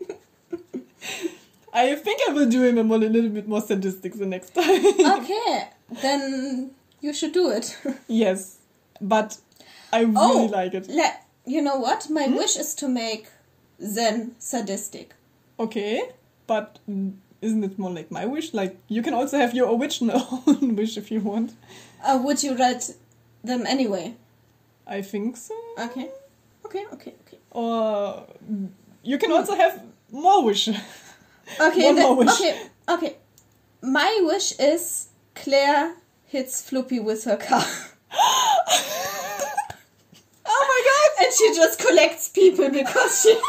I think I will do him a, more, a little bit more sadistic the next time.
Okay, then you should do it.
yes, but I really
oh,
like it.
le- you know what?
Hmm?
My wish is to make Zen sadistic.
Okay, but isn't it more like my wish? Like you can also have your original <laughs> wish if you want.
Uh, would you write them anyway?
I think so.
Okay. Okay, okay, okay.
Or you can also have more wish. <laughs>
Okay,
One
then-
more wish.
okay, okay. My wish is Claire hits Floppy with her car. <laughs>
oh
and she just collects people because she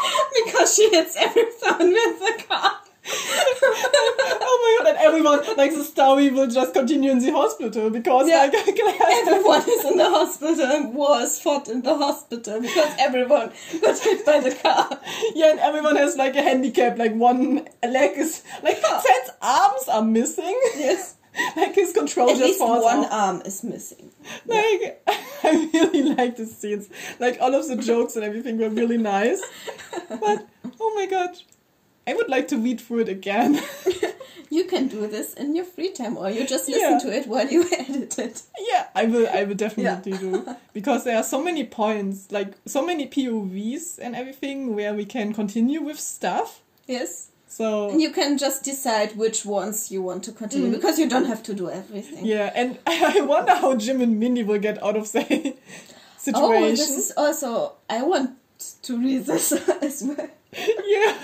because she hits everyone with the car.
oh my god! And everyone, like the story, will just continue in the hospital because
Yeah.
like. <laughs>
Everyone is in the hospital and war is fought in the hospital because everyone got hit by the car.
Yeah, and everyone has like a handicap. Like one leg is like oh. Sen's arms are missing.
Yes. <laughs>
like his control
At
just
least
falls
one
off.
arm is missing.
Like <laughs> I really like the scenes. Like all of the jokes and everything were really nice. But oh my god. I would like to read through it again. <laughs>
You can do this in your free time or you just listen
Yeah.
to it while you <laughs> edit it.
yeah, I will I will definitely do. Because there are so many points, like so many POVs and everything where we can continue with stuff.
Yes.
So
you can just decide which ones you want to continue because you don't have to do everything.
Mm. yeah, and <laughs> I wonder how Jim and Mindy will get out of the <laughs> situation.
Oh, this is also. I want to read this <laughs> as well.
yeah.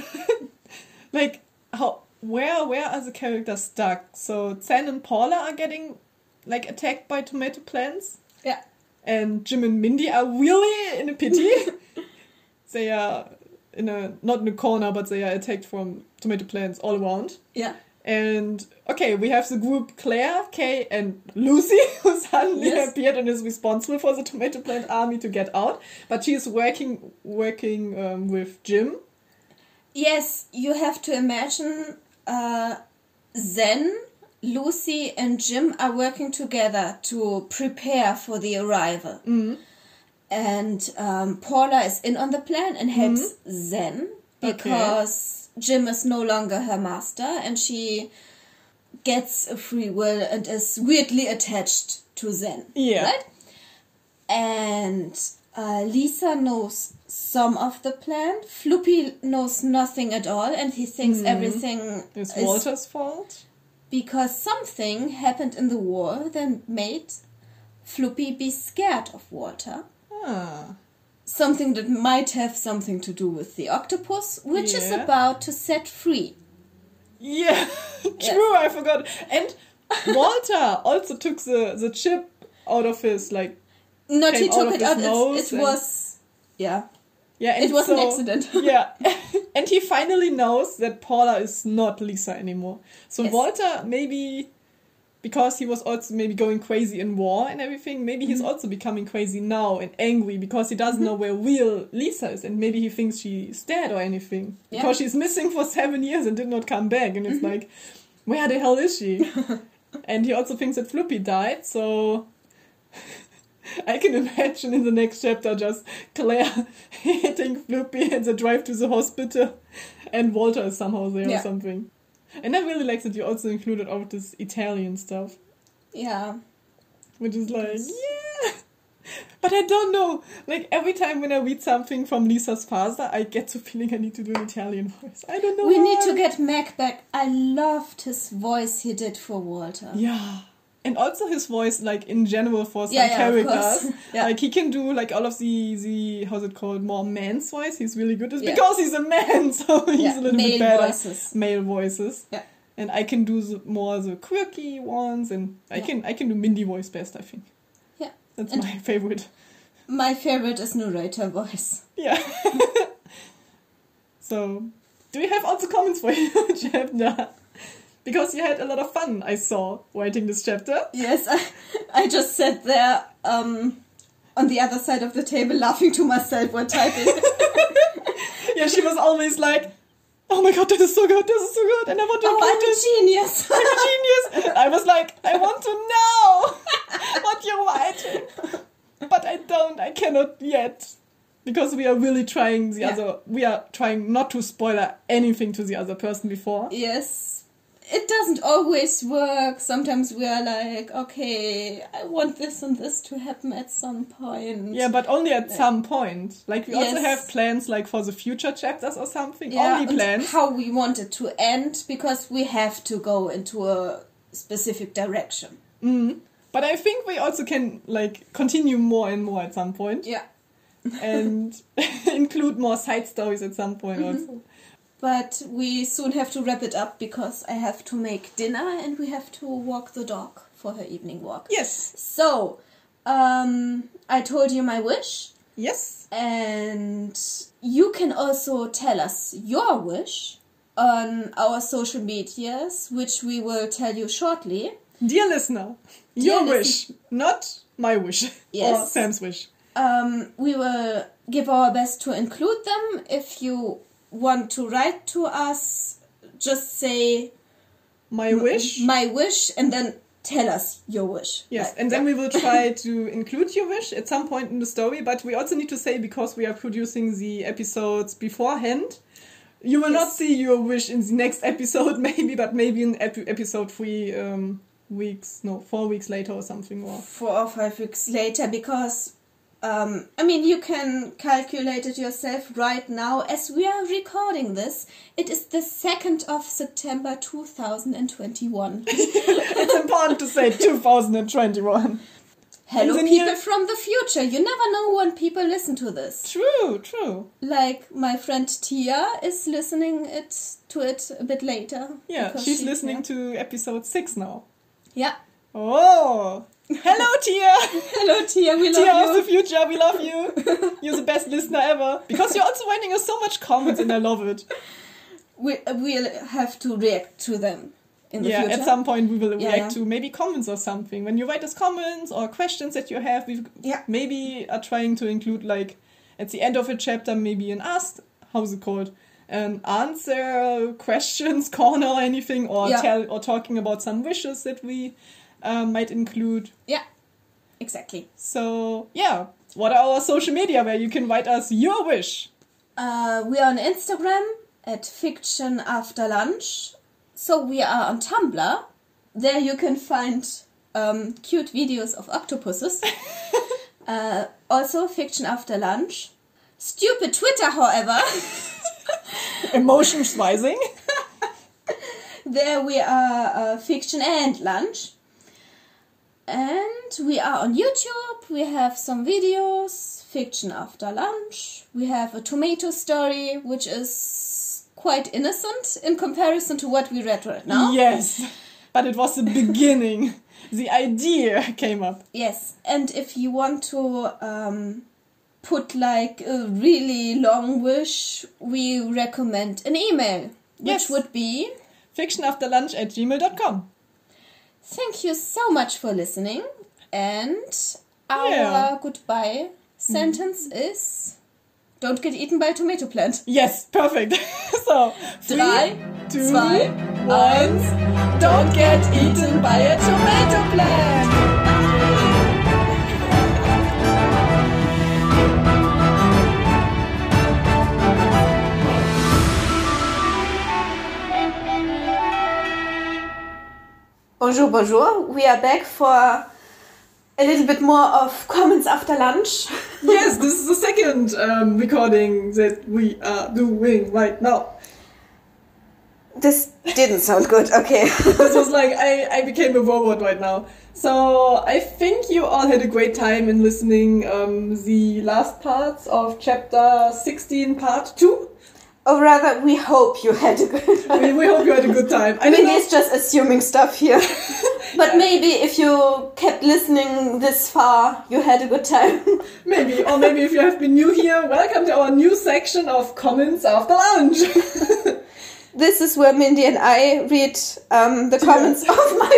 like how where where are the characters stuck? So San and Paula are getting like attacked by tomato plants
Yeah.
and Jim and Mindy are really in a pity. they are in a not in a corner but they are attacked from tomato plants all around.
Yeah.
And okay, we have the group Claire, Kay, and Lucy, <laughs> who suddenly
Yes.
appeared and is responsible for the tomato plant army to get out. But she is working working um, with Jim.
Yes, you have to imagine uh, Zen, Lucy, and Jim are working together to prepare for the arrival. And um, Paula is in on the plan and helps Zen because Jim is no longer her master and she gets a free will and is weirdly attached to Zen.
Yeah.
Right? And uh, Lisa knows some of the plan. Floopy knows nothing at all, and he thinks everything is
Walter's fault.
because something happened in the war that made Floopy be scared of Walter.
Ah.
Something that might have something to do with the octopus, which is about to set free.
Yeah, <laughs> true. I forgot. And Walter also took the the chip out of his like
Not he took it out. It was yeah.
yeah. And
It was an accident. <laughs>
yeah, and he finally knows that Paula is not Lisa anymore. So
Yes.
Walter maybe because he was also maybe going crazy in war and everything. Maybe he's
Mm-hmm.
also becoming crazy now and angry because he doesn't know where real Lisa is, and maybe he thinks she's dead or anything
Yeah. Mm-hmm.
because she's missing for seven years and did not come back. And it's like, where the hell is she? <laughs> and he also thinks that Floppy died. So <laughs> I can imagine in the next chapter just Claire <laughs> hitting Floopy and the drive to the hospital, and Walter is somehow there
Yeah.
or something. And I really like that you also included all of this Italian stuff,
Yeah.
which is like, yeah. But I don't know. Like every time when I read something from Lisa's father, I get the feeling I need to do an Italian voice. I don't know.
We need to get Mac back. I loved his voice he did for Walter.
Yeah. And also his voice, like in general, for some
Yeah, yeah,
characters. <laughs>
Yeah.
like he can do like all of the the how's it called more man's voice. He's really good. Because he's a man, <laughs> so he's a little
male
bit better.
voices.
Male voices.
Yeah.
And I can do the, more the quirky ones, and I can I can do Mindy voice best. I think
Yeah.
that's
And-
my <laughs> favorite.
My favorite is narrator voice.
Yeah. so, do we have also comments for your chapter? Because you had a lot of fun, I saw, writing this chapter.
Yes, I, I just sat there um, on the other side of the table laughing to myself while typing. <laughs>
Yeah, she was always like, "Oh my god, this is so good, this is so good," and I want to
oh, I'm a genius.
I'm a genius. I was like, I want to know <laughs> what you're writing, but I don't. I cannot yet because we are really trying the
Yeah.
other. We are trying not to spoiler anything to the other person before.
Yes. It doesn't always work. Sometimes we are like, okay, I want this and this to happen at some point.
Yeah, but only at some point. Like we also have plans, like for the future chapters or something.
Yeah,
only plans.
how we want it to end because we have to go into a specific direction.
But I think we also can like continue more and more at some point,
Yeah.
and <laughs> <laughs> include more side stories at some point
Mm-hmm.
also.
But we soon have to wrap it up because I have to make dinner and we have to walk the dog for her evening walk.
Yes,
So, um, I told you my wish,
yes,
and you can also tell us your wish on our social medias, which we will tell you shortly.
dear listener,
Dear
your
listen-
wish, not my wish <laughs> or Sam's wish.
Um, we will give our best to include them. If you want to write to us, just say
My wish.
my wish and then tell us your wish.
Yes,
Like,
and then we will try <laughs> to include your wish at some point in the story, but we also need to say because we are producing the episodes beforehand, you will not see your wish in the next episode, <laughs> maybe, but maybe in epi- episode three um, weeks, no, four weeks later or something. Or
four or five weeks later because um, I mean you can calculate it yourself right now as we are recording this. It is the second of September two thousand and twenty-one. <laughs>
it's important to say 2021.
Hello, people
here-
from the future. You never know when people listen to this.
True, true.
Like my friend Tia is listening it to it a bit later.
Yeah, she's
she-
listening
yeah.
to episode six now.
Yeah.
Oh, hello, Tia. <laughs>
Hello, Tia. We love
Tia
you.
of the future, we love you. <laughs> You're the best listener ever. Because you're also writing us so much comments and I love it.
we uh, we'll have to react to them in the
yeah,
future.
at some point we will
Yeah,
react
yeah.
to maybe comments or something. When you write us comments or questions that you have, we
Yeah.
maybe are trying to include like at the end of a chapter maybe an ask how's it called? An answer questions <laughs> corner or anything or
Yeah.
tell or talking about some wishes that we um, might include.
Yeah, exactly.
So yeah. What are our social media where you can write us your wish?
Uh, we are on Instagram at Fiction After Lunch. So we are on Tumblr. There you can find um, cute videos of octopuses. <laughs> uh, also Fiction After Lunch. Stupid Twitter, however. <laughs>
Emotion Schweising. <laughs>
there we are uh, Fiction and Lunch. And we are on YouTube. We have some videos. Fiction After Lunch. We have a tomato story, which is quite innocent in comparison to what we read right now.
Yes. But it was the beginning. the idea came up.
Yes, and if you want to um, put like a really long wish, we recommend an email, which
Yes.
would be
fictionafterlunch at gmail.com.
thank you so much for listening, and our
Yeah.
goodbye sentence is don't get eaten by a tomato plant.
Yes, perfect. <laughs> so, three,
Drei,
two,
zwei,
one. Don't get eaten by a tomato plant.
Bonjour, bonjour. We are back for a little bit more of comments after lunch. <laughs>
yes, this is the second um, recording that we are doing right now.
This didn't sound good. Okay. <laughs>
this was like I, I became a robot right now. So I think you all had a great time in listening um, the last parts of chapter 16 part 2.
Or rather, we hope you had a good
We, we hope you had a good time. I don't
just assuming stuff here. <laughs> but maybe if you kept listening this far, you had a good time. <laughs>
Maybe, or maybe if you have been new here, welcome to our new section of comments after lunch. <laughs>
this is where Mindy and I read um, the comments of my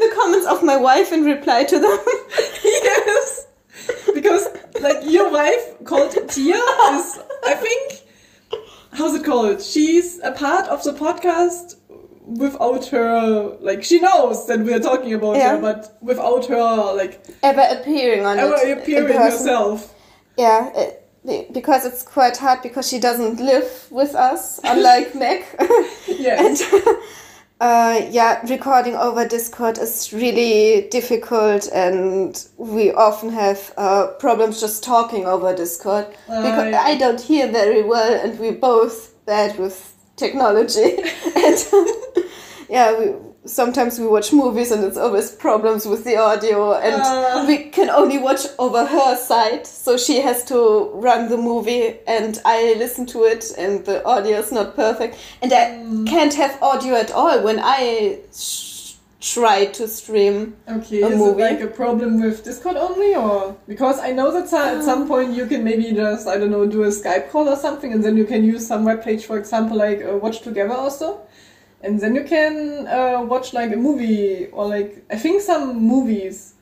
the comments of my wife and reply to them.
yes, because like your wife called Tia is, I think, how's it called? She's a part of the podcast without her, like she knows that we're talking about
Yeah.
her, but without her, like
Ever appearing on
ever
it. in
appearing herself.
Yeah, be- because it's quite hard because she doesn't live with us, <laughs> unlike Meg.
Yes. <laughs>
And uh, yeah, recording over Discord is really difficult, and we often have uh, problems just talking over Discord because
yeah.
I don't hear very well, and we're both bad with technology. <laughs> and <laughs> yeah, we, sometimes we watch movies, and it's always problems with the audio, and
Ah.
we can only watch over her side, so she has to run the movie, and I listen to it, and the audio is not perfect, and I can't have audio at all when I sh- try to stream.
Okay,
a
is
movie.
it like a problem with Discord only, or because I know that at some point you can maybe just I don't know do a Skype call or something, and then you can use some web page, for example, like uh, Watch Together also, and then you can uh, watch like a movie or like I think some movies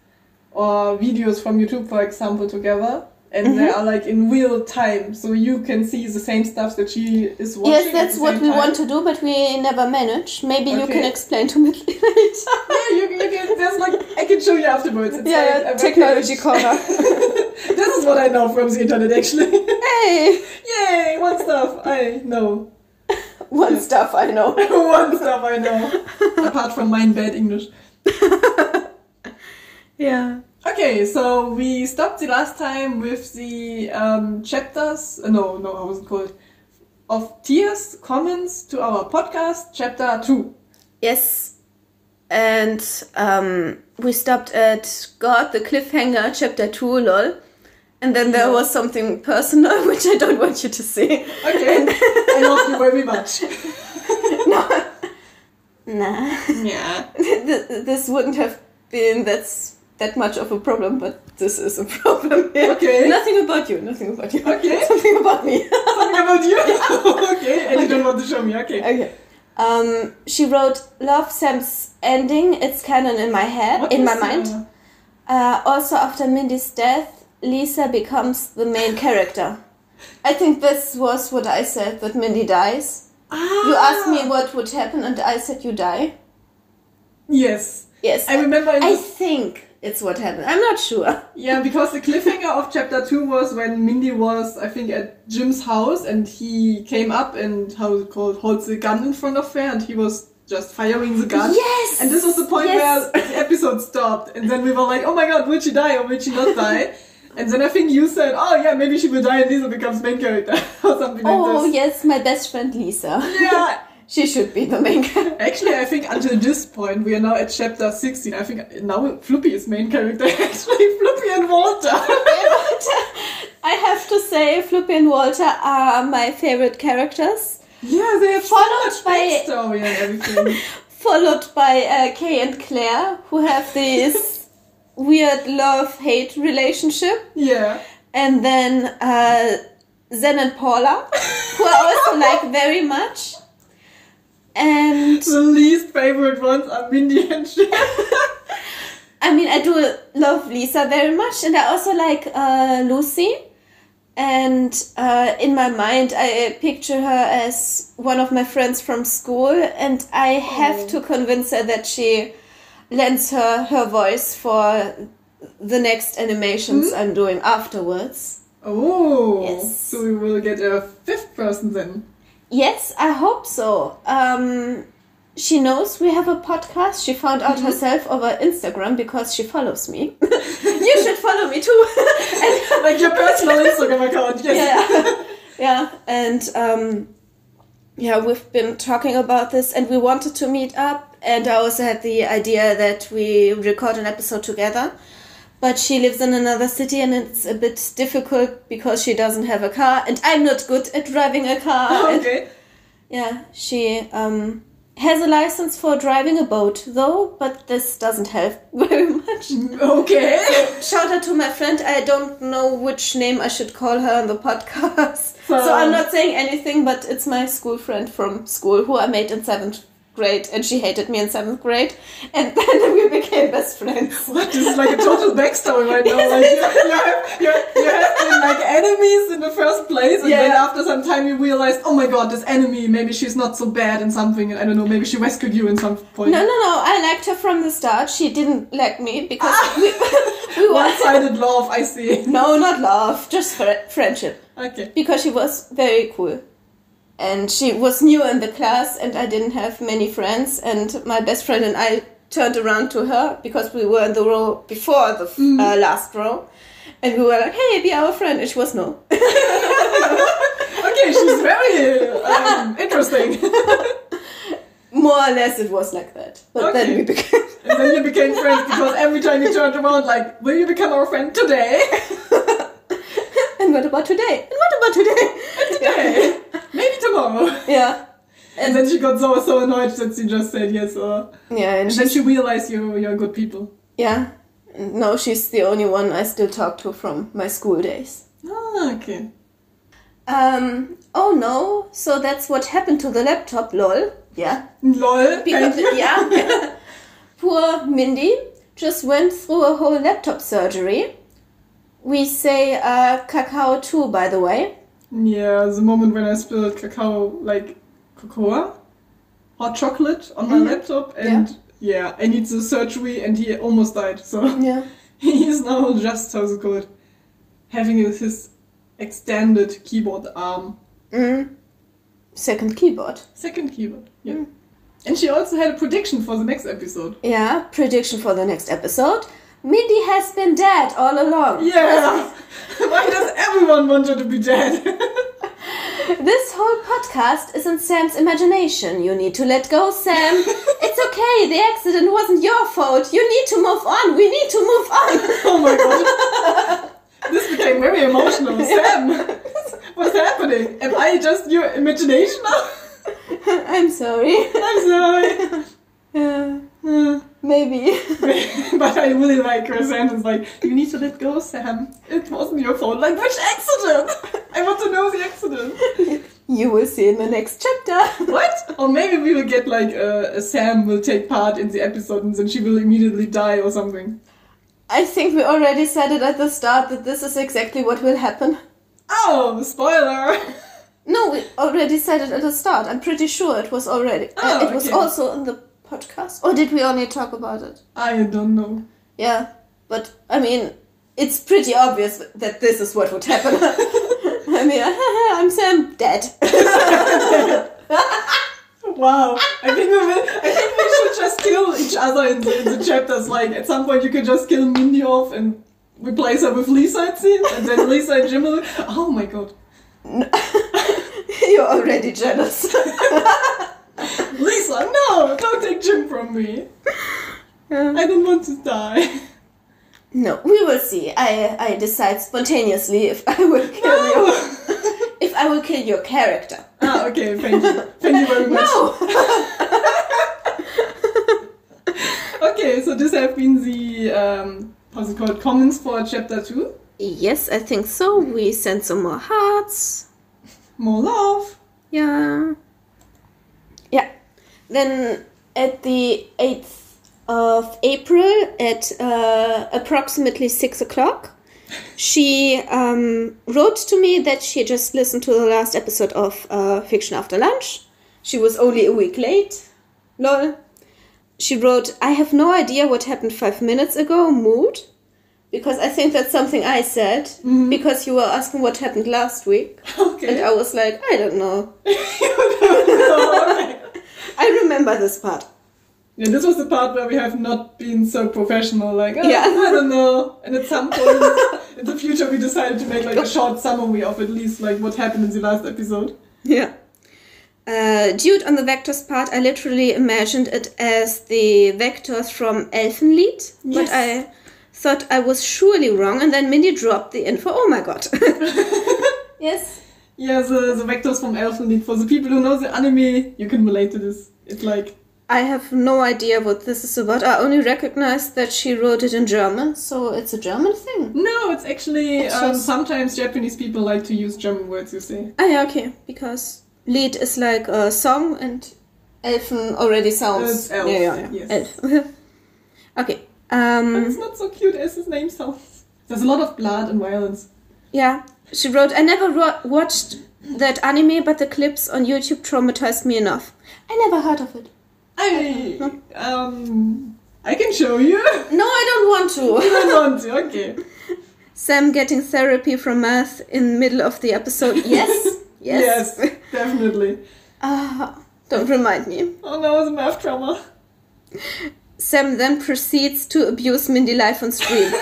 or videos from YouTube, for example, together. And they
Mm-hmm.
are like in real time, so you can see the same stuff that she is watching.
Yes,
at
that's what we
time.
want to do, but we never manage. Maybe you can explain to me <laughs> later.
Yeah, you, you can. There's like I can show you afterwards. It's
Yeah,
like
yeah, technology corner. <laughs>
this is what I know from the internet, actually.
hey,
Yay! One stuff I know. <laughs>
one stuff I know. <laughs>
One stuff I know. <laughs> Apart from my bad English.
Yeah.
Okay, so we stopped the last time with the um, chapters. Uh, no, no, how was it called? Of tears, comments to our podcast, chapter two.
Yes. And um, we stopped at God, the cliffhanger, chapter 2, lol. And then there was something personal, <laughs> which I don't want you to see.
Okay, <laughs> I love you very much. <laughs>
no. Nah.
Yeah.
This wouldn't have been that's that much of a problem, but this is a problem. here.
Okay.
Nothing about you. Nothing about you.
Okay.
Something about me.
Something about you? okay, and you don't want to show me. Okay.
okay. Um, she wrote Love Sam's ending. It's canon in my head,
What
in my mind.
Uh,
also, after Mindy's death, Lisa becomes the main character. I think this was what I said that Mindy dies. You ah. asked me what would happen, and I said you die.
Yes.
Yes.
I remember
I think it's what happened. I'm not sure.
Yeah, because the cliffhanger of chapter two was when Mindy was, I think, at Jim's house and he came up and how it called holds the gun in front of her and he was just firing the gun.
Yes!
And this was the point
Yes!
where the episode stopped, and then we were like, "Oh my god, will she die or will she not <laughs> die?" And then I think you said, "Oh yeah, maybe she will die and Lisa becomes main character <laughs> or something
Oh
like this."
Oh yes, my best friend Lisa.
Yeah. <laughs>
she should be the main character.
Actually, I think until this point, we are now at chapter 16. I think now Floppy is main character. <laughs> Actually, Floppy and Walter.
I have to say, Floppy and Walter are my favorite characters.
Yeah, they have
Followed
so much
by-
backstory and everything.
followed by uh, Kay and Claire, who have this weird love-hate relationship,
yeah.
and then uh, Zen and Paula, who I also <laughs> like very much. And
The least favorite ones are Mindy and Jen. <laughs>
I mean, I do love Lisa very much, and I also like uh, Lucy. And uh, in my mind, I picture her as one of my friends from school, and I have to convince her that she lends her her voice for the next animations I'm doing afterwards.
oh.
Yes.
So we will get a fifth person then.
Yes, I hope so. Um, she knows we have a podcast. She found out herself over Instagram because she follows me. <laughs> you should follow me too. and, <laughs>
Like your personal Instagram account, yes.
yeah, yeah, and um, yeah, we've been talking about this, and we wanted to meet up. And I also had the idea that we record an episode together. But she lives in another city, and it's a bit difficult because she doesn't have a car, and I'm not good at driving a car. and- <laughs>
okay.
yeah, she um, has a license for driving a boat, though, but this doesn't help <laughs> very much.
Okay.
Shout out to my friend. I don't know which name I should call her on the podcast. So,
So-
I'm not saying anything, but it's my school friend from school who I made in seventh grade, and she hated me in seventh grade, and <laughs> then we became best friends. <laughs>
What? This is like a total backstory right now. Like you, you, have, you, you have been like enemies in the first place, and then after some time you realized, oh my god, this enemy, maybe she's not so bad in something, and I don't know, maybe she rescued you in some point.
No, no, no. I liked her from the start. She didn't like me because ah! we, <laughs> we were.
One-sided love, I see.
No, not love, just fr- friendship.
Okay.
because she was very cool. And she was new in the class, and I didn't have many friends. And my best friend and I turned around to her because we were in the row before the f uh, last row. And we were like, hey, be our friend. And she was no. <laughs>
Okay, she's very um, interesting. <laughs>
More or less, it was like that. But then we became.
and then you became friends because every time you turned around, like, will you become our friend today? <laughs>
and what about today? And what about today?
And Today. <laughs> Maybe tomorrow.
yeah.
And then she got so so annoyed that she just said yes. Or
Yeah, and
and then she realized you you're good people.
yeah. No, she's the only one I still talk to from my school days.
Ah, okay.
Um, oh no, so that's what happened to the laptop, lol. Yeah.
Lol.
Because,
thank
yeah. <laughs> Poor Mindy just went through a whole laptop surgery. We say uh, cacao too, by the way.
Yeah, the moment when I spilled cacao, like cocoa, hot chocolate on my
Mhm.
laptop, and yeah. I need the surgery, and he almost died. So <laughs>
Yeah.
he is now just how's it called, having his, his extended keyboard arm,
Mm. Second keyboard.
second keyboard. Yeah.
Mm.
And she also had a prediction for the next episode.
Yeah, prediction for the next episode. Mindy has been dead all along.
Yeah. <laughs> Why does everyone want her to be dead? <laughs>
This whole podcast is in Sam's imagination. You need to let go, Sam. <laughs> it's okay. The accident wasn't your fault. You need to move on. We need to move on.
oh my god. This became very emotional. Sam, what's happening? Am I just your imagination now?
I'm sorry.
I'm sorry.
Yeah,
Uh,
maybe. <laughs>
but I really like her sentence like, you need to let go, Sam. It wasn't your fault. Like, which accident? I want to know the accident.
You will see in the next chapter. <laughs>
What? Or maybe we will get like uh, a Sam will take part in the episode and then she will immediately die or something.
I think we already said it at the start that this is exactly what will happen.
Oh, spoiler!
No, we already said it at the start. I'm pretty sure it was already. uh,
Oh,
it was also in the podcast. Or did we only talk about it?
I don't know.
Yeah, but I mean, it's pretty obvious that this is what would happen. <laughs> I mean, <laughs> I'm Sam dead. <laughs>
Wow, I think we will, I think we should just kill each other in the, in the chapters. Like at some point, you could just kill Mindy off and replace her with Lisa. It seems, and then Lisa and Jim will. Oh my god,
You're already jealous.
Lisa, no! Don't take Jim from me. I don't want to die.
no, we will see. I I decide spontaneously if I will kill you. If I will kill your character.
ah, okay, thank you, thank you very much.
No. <laughs>
Okay, so this have been the um, what's it called? Comments for chapter two.
yes, I think so. We sent some more hearts.
More love.
Yeah. Yeah. Then at the 8th of April at uh, approximately 6 o'clock, she um, wrote to me that she just listened to the last episode of uh, Fiction After Lunch. She was only a week late. Lol. She wrote, I have no idea what happened five minutes ago, mood. Because I think that's something I said. Because you were asking what happened last week. <laughs>
Okay.
And I was like, I don't know. <laughs> <laughs>
okay.
I remember this part.
Yeah, this was the part where we have not been so professional, like, oh,
Yeah.
I don't know. <laughs> And at some point in the future, we decided to make like a short summary of at least like what happened in the last episode.
Yeah. Uh, Dude on the vectors part, I literally imagined it as the vectors from Elfenlied, but I thought I was surely wrong, and then Mindy dropped the info. Oh my god. <laughs> yes.
Yeah, the, the vectors from Elfenlied. For the people who know the anime, you can relate to this. It's like,
I have no idea what this is about. I only recognize that she wrote it in German, so it's a German thing.
no, it's actually,
It's
um,
just-
sometimes Japanese people like to use German words, you say.
Ah, yeah, okay, because Lied is like a song and Elfen already sounds.
Elf,
Yeah, yeah, yeah.
yes.
Elf. <laughs> okay. Um,
But it's not so cute as his name sounds. There's a lot of blood and violence.
Yeah, she wrote, I never ro- watched that anime, but the clips on YouTube traumatized me enough. I never heard of it.
I, um, I can show you. <laughs>
No, I don't want
you
to.
don't want to, okay.
Sam getting therapy from math in middle of the episode. Yes. <laughs> yes.
Yes, definitely.
Ah, <laughs> don't remind me.
Oh no, it's math trauma.
Sam then proceeds to abuse Mindy live on stream.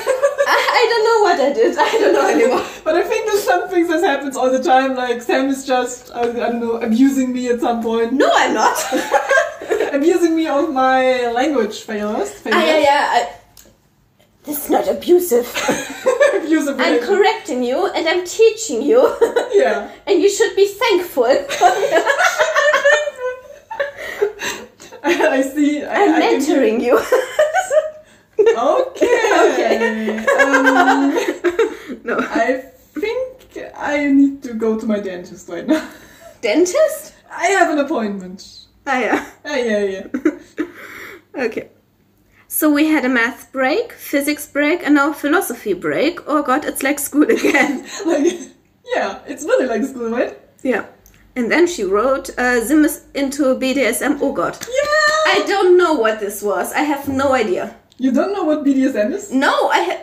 I, I don't know what I did. I don't know anymore. <laughs>
But I think there's some things that happens all the time. Like Sam is just, I, I don't know, abusing me at some point.
No, I'm not. <laughs>
abusing me of my language failures. failures.
ah, yeah, yeah. I, this is not abusive. <laughs>
Abusive
I'm correcting you and I'm teaching you.
Yeah.
and you should be thankful.
I see. I,
I'm
I
mentoring you.
Okay. Um, <laughs>
no.
I think I need to go to my dentist right now.
Dentist?
I have an appointment.
Ah, yeah.
Yeah, yeah, yeah. <laughs>
Okay. So we had a math break, physics break, and now philosophy break. Oh god, it's like school <laughs> again.
Like, yeah, it's really like school, right?
yeah. And then she wrote, uh, Zim is into BDSM. Oh god.
Yeah.
I don't know what this was. I have no idea.
You don't know what BDSM is?
No, I have.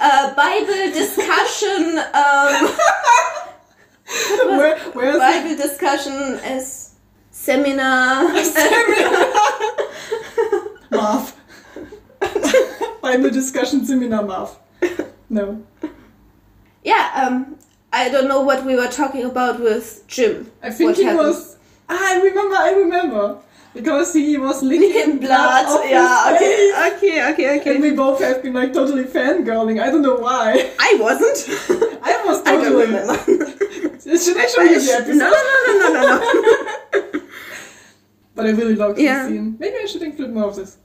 uh, <laughs> Bible discussion. Um, <laughs>
Where, where's the
Bible discussion as seminar. <laughs>
Marv? Bible discussion seminar, Marv. No.
yeah. Um, I don't know what we were talking about with Jim.
I think
What
he
happened?
was. Ah, I remember, I remember. Because he was licking
in blood.
his
Yeah. Okay.
face.
Okay. Okay.
And we both have been like totally fangirling. I don't know why.
I wasn't.
I was <laughs>
I don't remember. <laughs>
Should I show you the episode?
no, no, no, no, no, no. <laughs>
But I really loved
Yeah.
the scene. Maybe I should include more of this.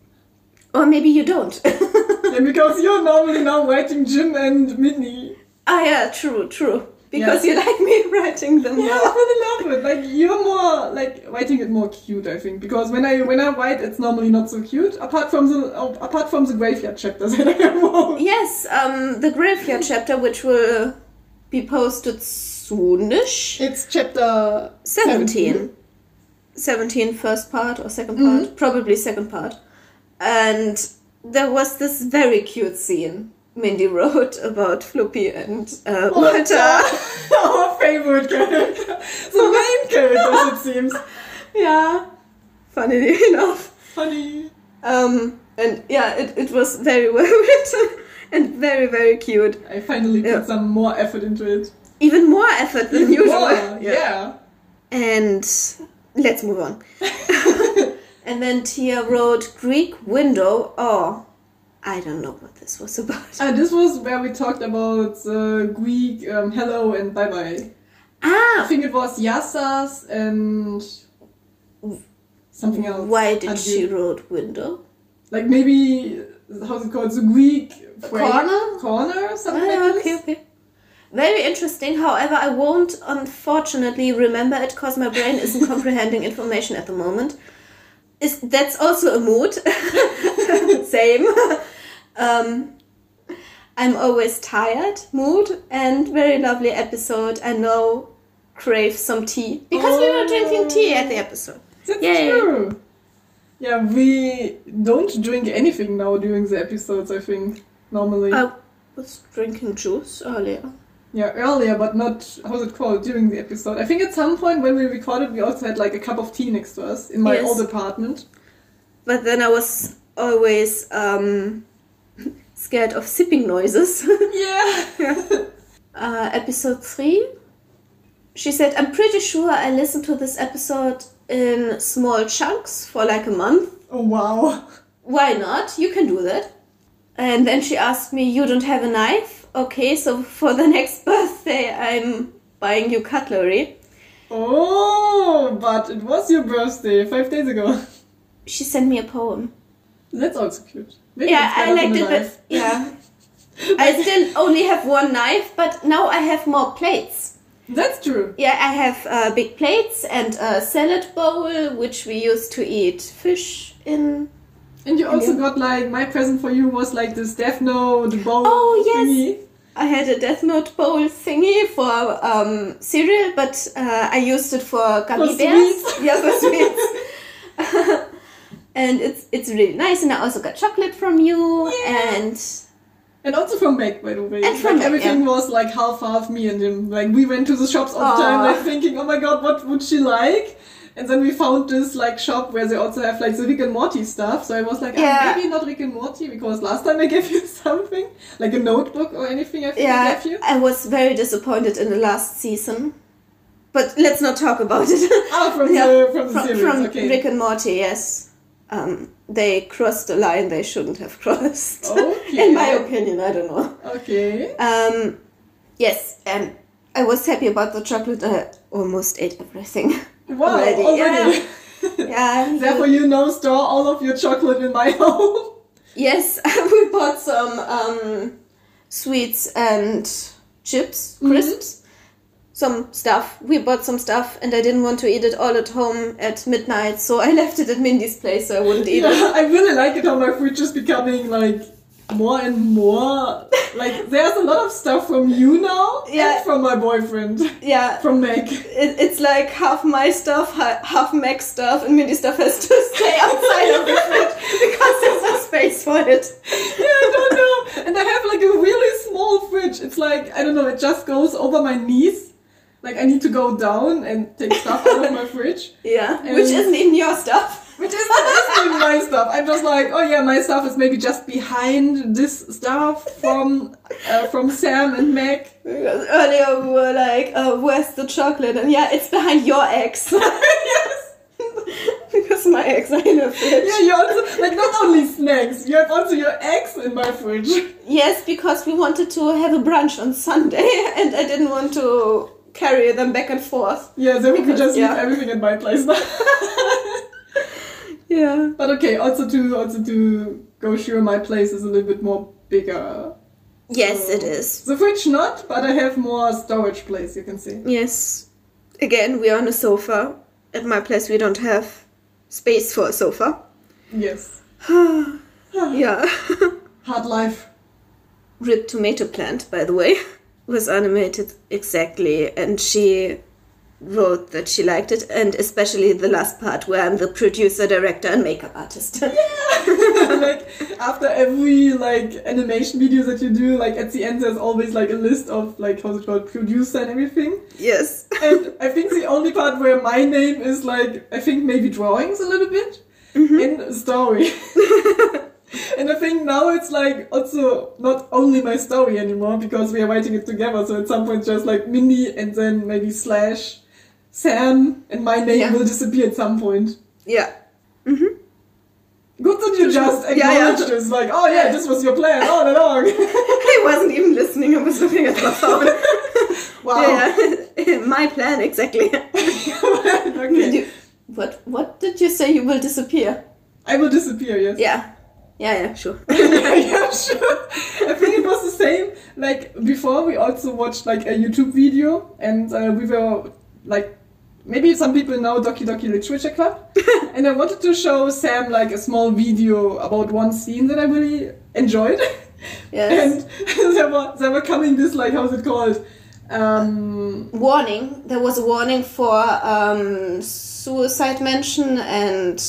or maybe you don't.
Yeah, because you're normally now writing Jim and Midney.
ah, yeah. True. True. Because
Yeah.
you like me <laughs> writing them
Yeah,
more.
I really love it. Like you're more like writing it more cute, I think. Because when I when I write, it's normally not so cute. Apart from the oh, apart from the graveyard chapter <laughs> that I wrote.
Yes, um, the graveyard chapter, which will be posted soonish.
It's chapter
17. 17 first part or 2nd part? Probably second part. And there was this very cute scene Mindy wrote about Floppy and uh, Walter. <laughs>
Our favorite character. The main characters, it seems.
yeah. Funnily enough.
Funny.
Um, and yeah, it, it was very <laughs> well written and very, very cute.
I finally put
Yeah.
some more effort into it.
Even more effort than usual.
More, yeah.
And let's move on. <laughs> and then Tia wrote Greek window. Oh, I don't know what this was about.
Uh, this was where we talked about uh, Greek um, hello and bye bye.
Ah!
I think it was Yassas and something else.
why did she wrote window?
Like maybe how's it called? The Greek
Corner?
corner, something
Ah,
like
okay,
this.
okay. Very interesting. However, I won't unfortunately remember it because my brain isn't <laughs> comprehending information at the moment. Is that's also a mood. <laughs> Same. <laughs> um, I'm always tired. Mood and very lovely episode. I know. Crave some tea because we were drinking tea at the episode.
That's
Yay.
true. Yeah, we don't drink anything now during the episodes. I think normally.
I was drinking juice earlier.
Yeah, earlier, but not how's it called during the episode. I think at some point when we recorded, we also had like a cup of tea next to us in my
Yes.
old apartment.
But then I was always um, scared of sipping noises. <laughs>
Yeah. <laughs>
uh, episode 3. She said, I'm pretty sure I listened to this episode in small chunks for like a month.
oh wow.
Why not? You can do that. And then she asked me, You don't have a knife? Okay, so for the next <laughs> birthday, I'm buying you cutlery.
Oh, but it was your birthday five days ago.
She sent me a poem.
That's also cute. Maybe
Yeah, I liked it, but yeah. <laughs> I still only have one knife, but now I have more plates.
That's true.
Yeah, I have uh, big plates and a salad bowl, which we used to eat fish in.
And you also got like my present for you was like this Death Note bowl
Oh, yes.
thingy.
I had a Death Note bowl thingy for um, cereal, but uh, I used it for gummy
For
bears.
sweets. <laughs>
Yeah, for sweets. <laughs> and it's it's really nice. And I also got chocolate from you,
Yeah.
and
And also from Meg, by the way.
And from
like,
Meg,
everything
yeah.
was like half half me and him. Like we went to the shops all the time, like thinking, oh my god, what would she like? And then we found this like shop where they also have like the Rick and Morty stuff. So I was like, ah,
Yeah.
maybe not Rick and Morty because last time I <laughs> gave you something like a notebook or anything. I think I
yeah,
gave you.
I was very disappointed in the last season. But let's not talk about it.
Ah, from <laughs>
Yeah,
the from the
from,
series.
from
okay.
Rick and Morty, yes. Um, they crossed a line they shouldn't have crossed. <laughs>
Okay.
in my opinion, I don't know.
Okay.
Um, yes, and I was happy about the chocolate. I almost ate everything.
Wow. <laughs>
Already,
Already.
Yeah. <laughs>
Therefore, you now store all of your chocolate in my home.
Yes, we bought some um, sweets and chips, crisps, some stuff. We bought some stuff, and I didn't want to eat it all at home at midnight, so I <laughs> left it at Mindy's place so I wouldn't eat it.
I really like it how my fridge is becoming like more and more like there's a lot of stuff from you now
Yeah.
and from my boyfriend
Yeah,
from Meg.
it, it's like half my stuff, half Mac's stuff, and Mindy's stuff has to <laughs> stay outside of the fridge because there's no space for it.
Yeah, I don't know. And I have like a really small fridge. It's like I don't know. It just goes over my knees. Like I need to go down and take stuff out of my fridge. <laughs>
Yeah,
And-
which isn't even your stuff.
Which is not even my stuff. I'm just like, oh yeah, my stuff is maybe just behind this stuff from uh, from Sam and Meg.
Because earlier we were like, uh, where's the chocolate? And yeah, it's behind your ex.
yes. <laughs> <laughs>
because my ex are in the fridge.
Yeah, you also like not only snacks. You have also your eggs in my fridge.
Yes, because we wanted to have a brunch on Sunday and I didn't want to carry them back and forth.
Yeah, then we could just
yeah.
leave everything at my place now. <laughs>
Yeah.
but okay, also to also to go sure my place is a little bit more bigger.
Yes, it is.
The fridge not, but I have more storage place. You can see.
Yes. Again, we're on a sofa. At my place, we don't have space for a sofa.
Yes. <sighs>
yeah.
Hard life. <laughs>
Rib Tomato Plant, by the way, <laughs> was animated exactly, and she wrote that she liked it, and especially the last part where I'm the producer, director, and makeup artist. <laughs>
Yeah, <laughs> like after every like animation video that you do, like at the end there's always like a list of like how's it called, producer and everything.
yes. <laughs>
And I think the only part where my name is like I think maybe drawings a little bit mm-hmm. in story. And I think now it's like also not only my story anymore because we are writing it together. So at some point just like Mindy and then maybe slash Sam and my name
Yeah.
will disappear at some point.
Yeah. Mm-hmm.
Good that you just
Yeah, yeah.
acknowledged this, like, oh yeah, this was your plan all <laughs> along.
I wasn't even listening, I was looking at my phone. <laughs>
wow.
Yeah, <laughs> my plan, exactly.
okay.
You- what, what did you say you will disappear?
I will disappear, yes.
Yeah. Yeah, yeah, sure. <laughs>
yeah, sure. I think it was the same. Like before, we also watched like a YouTube video, and uh, we were like, maybe some people know Doki Doki Literature Club, <laughs> and I wanted to show Sam like a small video about one scene that I really enjoyed,
Yes.
and <laughs> there were there were coming this like how's it called? Um,
warning. There was a warning for um, suicide mention and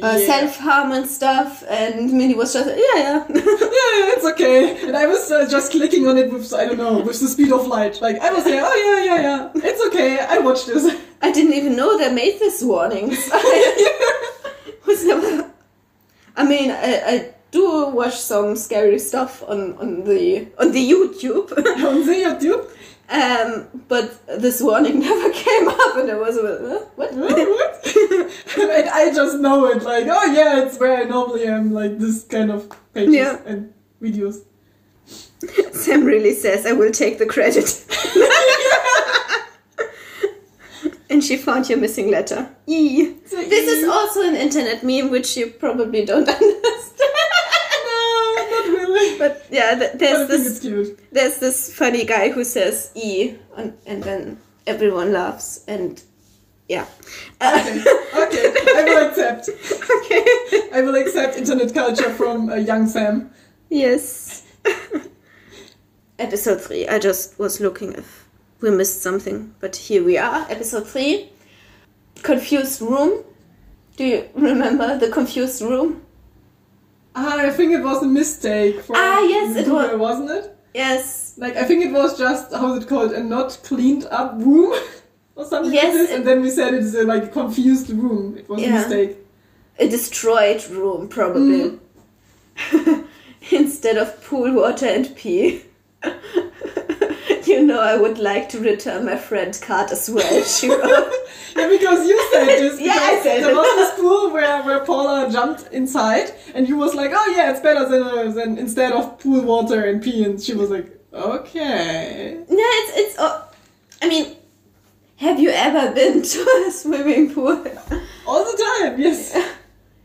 uh,
yeah.
self harm and stuff. And Minnie was just, yeah, yeah. <laughs>
yeah, yeah, it's okay. And I was uh, just clicking on it with, I don't know, with the speed of light. Like, I was there, oh yeah, yeah, yeah, it's okay, I watched this.
I didn't even know they made these warnings. <laughs> <laughs> was never. I mean, I, I do watch some scary stuff on, on the on the YouTube,
On the YouTube?
Um, but this warning <laughs> never came up, and I was uh, what?
what? <laughs> and I just know it, like, oh yeah, it's where I normally am, like this kind of pages
Yeah.
and videos.
Sam really says I will take the credit. <laughs> and she found your missing letter. E. This is also an internet meme which you probably don't understand.
No, not really.
But yeah, th- there's this
cute.
there's this funny guy who says E, and, and then everyone laughs, and yeah. Uh,
Okay, okay, I will accept. <laughs>
okay.
I will accept internet culture from uh, young Sam.
Yes. <laughs> episode 3. I just was looking if we missed something, but here we are. Episode 3. Confused room. Do you remember the confused room?
Ah, I think it was a mistake. For
Ah, yes, it was.
wasn't it?
Yes.
Like I think it was just how's it called a not cleaned up room <laughs> or something
Yes,
like and then we said it's a like confused room. It was a mistake.
A destroyed room, probably. <laughs> Instead of pool water and pee. You know, I would like to return my friend card as well, <laughs> she <laughs> wrote.
Yeah, because you said this. <laughs>
Yeah, I said
there
it.
was this pool where, where Paula jumped inside, and you was like, "Oh yeah, it's better than, uh, than instead of pool water and pee," and she was like, "Okay."
No, it's it's. Uh, I mean, have you ever been to a swimming pool?
All the time, yes,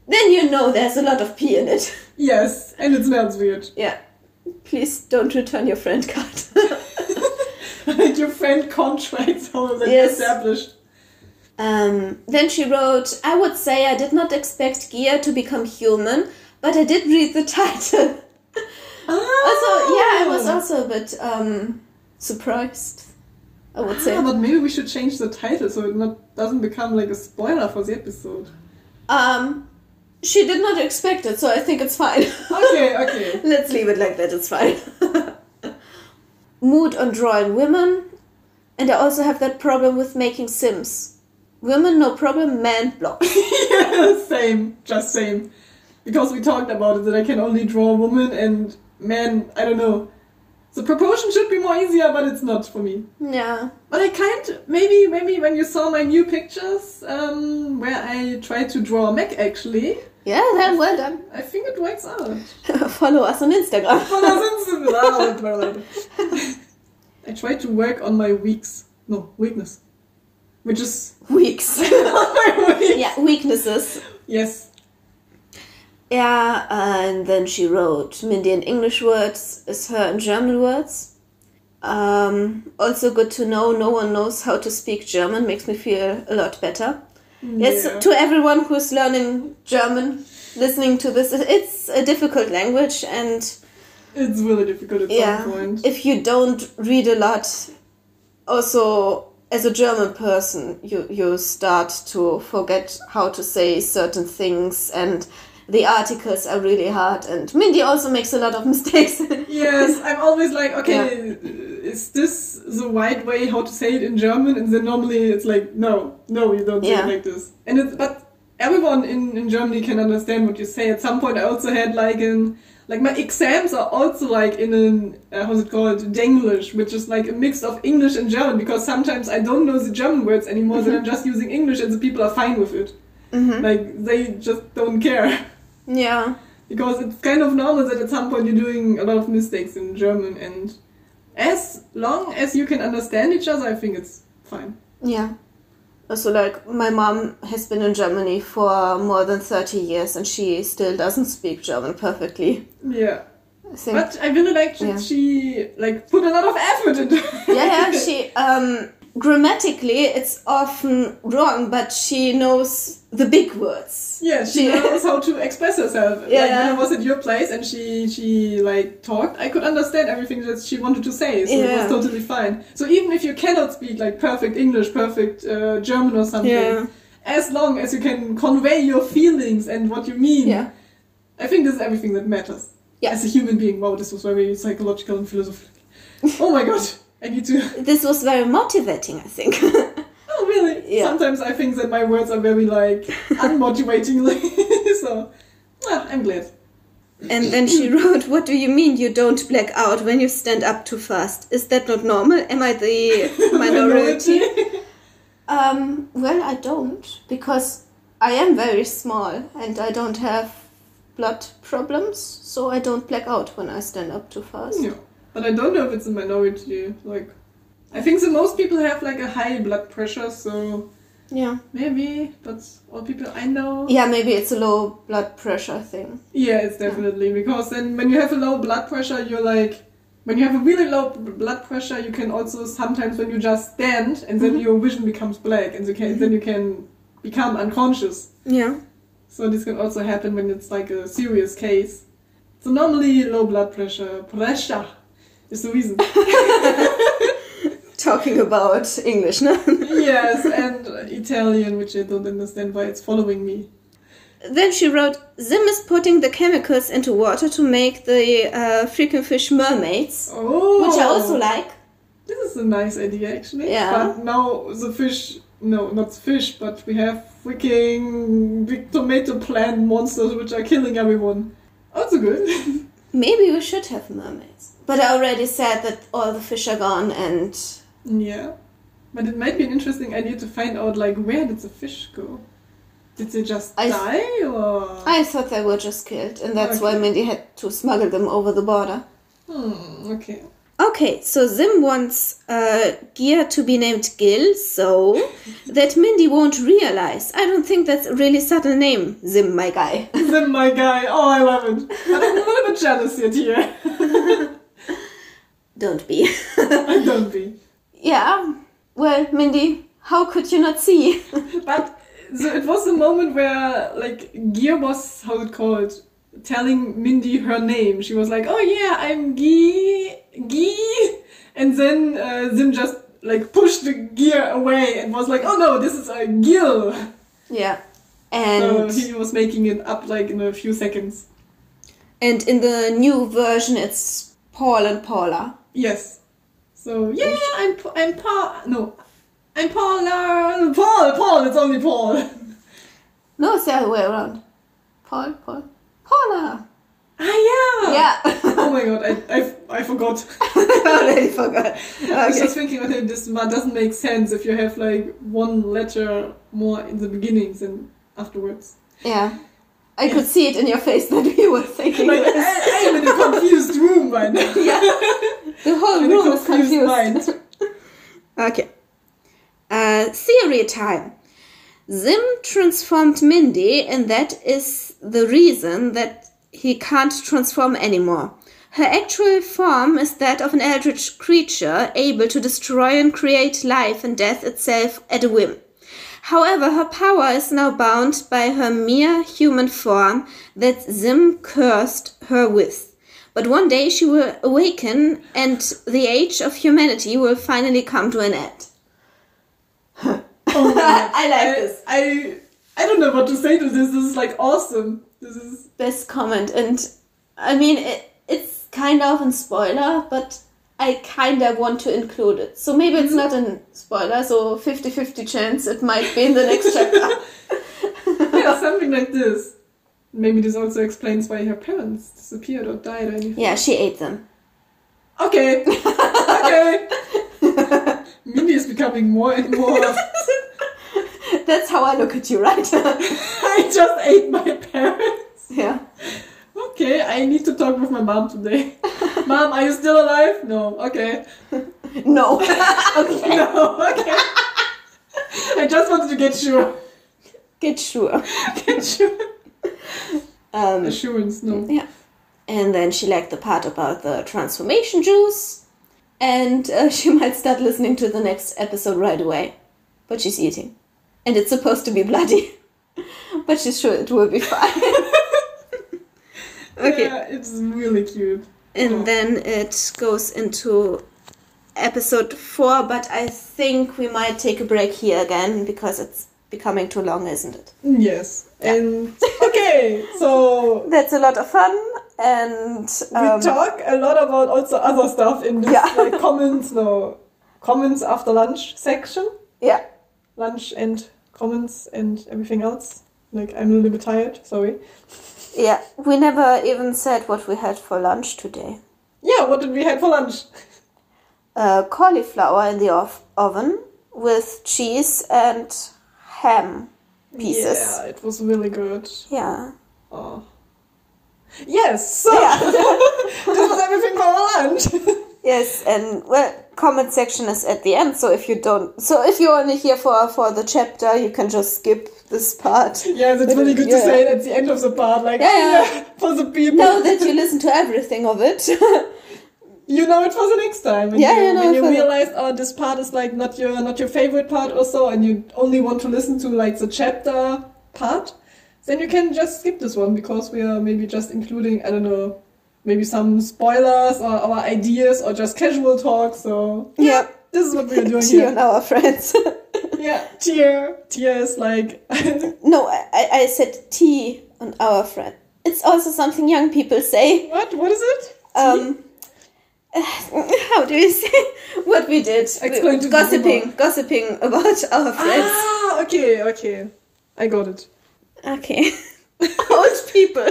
then you know there's a lot of pee in it.
yes, and it smells weird.
Yeah. Please don't return your friend card.
Like <laughs> your friend contracts <laughs> how they
Yes.
established.
um, then she wrote, I would say I did not expect Gia to become human, but I did read the <laughs> title. Also, yeah, I was
Oh.
also a bit um, surprised. I would say.
Ah, but maybe we should change the title so it not doesn't become like a spoiler for the episode.
Um, she did not expect it, so I think it's fine.
Okay, okay.
Let's leave it like that, it's fine. Mood on drawing women, and I also have that problem with making Sims. Women, no problem, men, block. <laughs>
yeah, same, just same. Because we talked about it that I can only draw a woman and man, I don't know. The proportion should be more easier, but it's not for me.
yeah.
But I can't. maybe maybe when you saw my new pictures, um, where I tried to draw a mech actually,
Yeah, then well done.
I think it works out. <laughs>
Follow us on Instagram. Follow us on Instagram. <laughs>
I try to work on my weaks. No, weakness. Which is
Weeks. <laughs>
my
yeah, weaknesses.
Yes.
Yeah, and then she wrote Mindy in English words is her in German words. Um, also good to know no one knows how to speak German makes me feel a lot better. Yes,
Yeah.
to everyone who's learning German, listening to this, it's a difficult language, and
It's really difficult at
yeah,
some point.
if you don't read a lot, also as a German person, you you start to forget how to say certain things, and the articles are really hard. And Mindy also makes a lot of <laughs> mistakes.
Yes, <laughs> I'm always like, okay, is this the right way how to say it in German? And then normally it's like, no, no, you don't say
Yeah.
it like this. And it's but everyone in, in Germany can understand what you say. At some point, I also had like in like my exams are also like in an uh, how's it called Denglish, which is like a mix of English and German because sometimes I don't know the German words anymore, then I'm <laughs> just using English and the people are fine with it. Like they just don't care.
Yeah,
because it's kind of normal that at some point you're doing a lot of mistakes in German, and as long as you can understand each other, I think it's fine.
yeah. Also, like my mom has been in Germany for more than thirty years, and she still doesn't speak German perfectly.
Yeah,
I think.
but I really like that
Yeah.
she like put a lot of effort into. it.
yeah, yeah, she um grammatically it's often wrong, but she knows the big words.
Yeah, she
She- <laughs>
knows how to express herself. Like
Yeah.
when I was at your place and she she like talked, I could understand everything that she wanted to say, so it was totally fine. So even if you cannot speak like perfect English, perfect uh, German or something,
Yeah.
as long as you can convey your feelings and what you mean,
Yeah.
I think this is everything that matters.
Yeah.
As a human being, wow, this was very psychological and philosophical. <laughs> oh my god, I need to. <laughs>
This was very motivating, I think. <laughs>
Oh really?
Yeah.
Sometimes I think that my words are very like <laughs> unmotivatingly. so, well, I'm glad.
and then she wrote, What do you mean you don't black out when you stand up too fast? Is that not normal? Am I the minority? um, well, I don't, because I am very small and I don't have blood problems, so I don't black out when I stand up too fast.
But I don't know if it's a minority. Like, I think the most people have like a high blood pressure, so
Yeah.
maybe. But all people I know.
Yeah, maybe it's a low blood pressure thing.
Yeah, it's definitely because then when you have a low blood pressure, you're like when you have a really low blood pressure, you can also sometimes when you just stand and then mm-hmm. your vision becomes black and you can then you can become unconscious.
Yeah.
So this can also happen when it's like a serious case. So normally low blood pressure pressure is the reason. <laughs>
Talking about English, no?
yes, and Italian, which I don't understand why it's following me.
then she wrote, Zim is putting the chemicals into water to make the uh, freaking fish mermaids,
Oh.
which I also like.
This is a nice idea, actually.
Yeah.
But now the fish, no, not fish, but we have freaking big tomato plant monsters which are killing everyone. Also good. <laughs>
Maybe we should have mermaids. But I already said that all the fish are gone and
yeah. But it might be an interesting idea to find out, like, where did the fish go? Did they just
I-
die, or?
I thought they were just killed and that's why
Okay.
Mindy had to smuggle them over the border.
Hmm, okay.
Okay, so Zim wants uh, Gear to be named Gil so <laughs> that Mindy won't realize. I don't think that's a really subtle name, Zim, my guy.
Zim, my guy. Oh, I love it. But I'm a <laughs> little bit jealous yet here. <laughs>
don't be. <laughs>
I don't be.
yeah, well, Mindy, how could you not see? <laughs>
But so it was the moment where like Gear was how it called telling Mindy her name. She was like, "Oh yeah, I'm Gee Gee," and then uh, Zim just like pushed the Gear away and was like, "Oh no, this is a Gil."
yeah. and So
he was making it up like in a few seconds.
and in the new version, it's Paul and Paula.
Yes. So yeah, I'm I'm Paul. No, I'm Paula. Paul. Paul. It's only Paul. <laughs>
No, it's the other way around. Paul, Paul, Paula.
Ah yeah.
Yeah. <laughs>
Oh my god, I I, I forgot. <laughs>
I already forgot.
I was just thinking, okay, this doesn't make sense if you have like one letter more in the beginning than afterwards.
Yeah. I could see it in your face that you were thinking
Like,
this.
I am in a confused room right now. <laughs>
Yeah. The whole
In
room is
confused <laughs>
okay. Uh, theory time. Zim transformed Mindy, and that is the reason that he can't transform anymore. Her actual form is that of an eldritch creature able to destroy and create life and death itself at a whim. However, her power is now bound by her mere human form that Zim cursed her with. But one day she will awaken and the age of humanity will finally come to an end.
Oh. <laughs>
I like
I,
this.
I I don't know what to say to this. This is like awesome. This is
Best comment. And I mean, it, it's kind of a spoiler, but I kind of want to include it. So maybe it's mm-hmm. not a spoiler, so 50 50 chance it might be in the next chapter. <laughs> <laughs>
yeah, something like this. Maybe this also explains why her parents disappeared or died or anything.
yeah, she ate them.
Okay. Okay. <laughs> Mindy is becoming more and more.
That's how I look at you, right?
I just ate my parents.
yeah.
Okay, I need to talk with my mom today. <laughs> mom, are you still alive? No. Okay.
No. <laughs> okay.
No. Okay. I just wanted to get sure.
Get sure.
Get sure.
Um,
Assurance. No.
Yeah. And then she liked the part about the transformation juice. And uh, <laughs> she might start listening to the next episode right away. But she's eating. And it's supposed to be bloody. but she's sure it will be fine. Okay.
Yeah, it's really cute.
And then it goes into episode four, but I think we might take a break here again because it's becoming too long, isn't it?
Yes. And okay, so <laughs>
That's a lot of fun. And
we
um,
talk a lot about also other stuff in this
Yeah.
like comments, no comments after lunch section.
yeah.
Lunch and comments and everything else. Like I'm a little bit tired, sorry.
Yeah, we never even said what we had for lunch today.
Yeah, what did we have for lunch?
Uh, cauliflower in the ov- oven with cheese and ham pieces.
Yeah, it was really good.
Yeah.
Oh. Yes, so
Yeah. <laughs>
this was everything for our lunch. <laughs>
Yes, and well, comment section is at the end. So if you don't, so if you're only here for for the chapter, you can just skip this part.
yes, it's really good
Yeah.
to say it at the end of the part, like
Yeah, yeah.
yeah, <laughs> for the people.
Know that you listen to everything of it. <laughs>
you know it for the next time. When
Yeah,
you,
you know
when you realize oh this part is like not your not your favorite part or so, and you only want to listen to like the chapter part, then you can just skip this one because we are maybe just including I don't know maybe some spoilers or our ideas or just casual talk. So
yep.
this is what we are doing <laughs> here.
and our friends. <laughs>
yeah, Tia. Tia is like. <laughs>
No, I, I- said tea on our friend. It's also something young people say.
what? What is it?
Um, how do you say what we did?
Explain to
gossiping, gossiping about our friends.
Ah, okay, okay. I got it.
Okay, old people.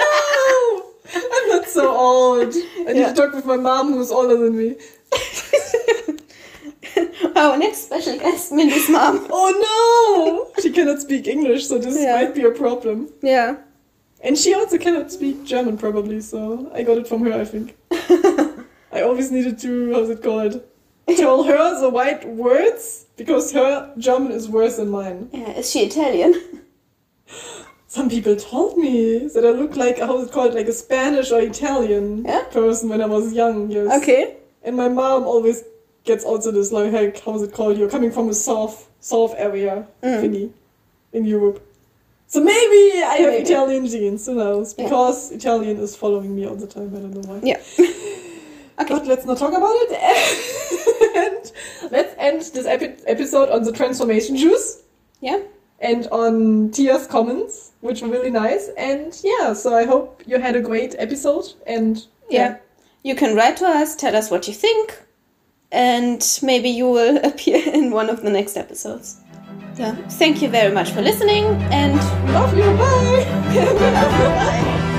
no! I'm not so old. I need
Yeah.
to talk with my mom who's older than me. <laughs>
our next special guest, Mindy's mom. <laughs>
Oh no! She cannot speak English, so this
Yeah.
might be a problem.
Yeah.
And she also cannot speak German, probably, so I got it from her, I think. <laughs> I always needed to, how's it called? Tell her the right words, because her German is worse than mine.
Yeah, is she Italian?
Some people told me that I look like, how's it called, like a Spanish or Italian
Yeah?
person when I was young, yes.
Okay.
And my mom always gets also this, like, hey, how's it called? You're coming from a south, south area
Mm.
thingy in Europe. So maybe I have
Maybe.
Italian genes, who knows?
Yeah.
Because Italian is following me all the time, I don't know why.
Yeah. <laughs> Okay.
But let's not talk about it. <laughs> and let's end this epi- episode on the transformation juice
Yeah.
and on Tia's comments, which were really nice. And yeah, so I hope you had a great episode. And
Yeah. You can write to us, tell us what you think, and maybe you will <laughs> appear in one of the next episodes. So, thank you very much for listening, and
love you. Bye. <laughs> <laughs>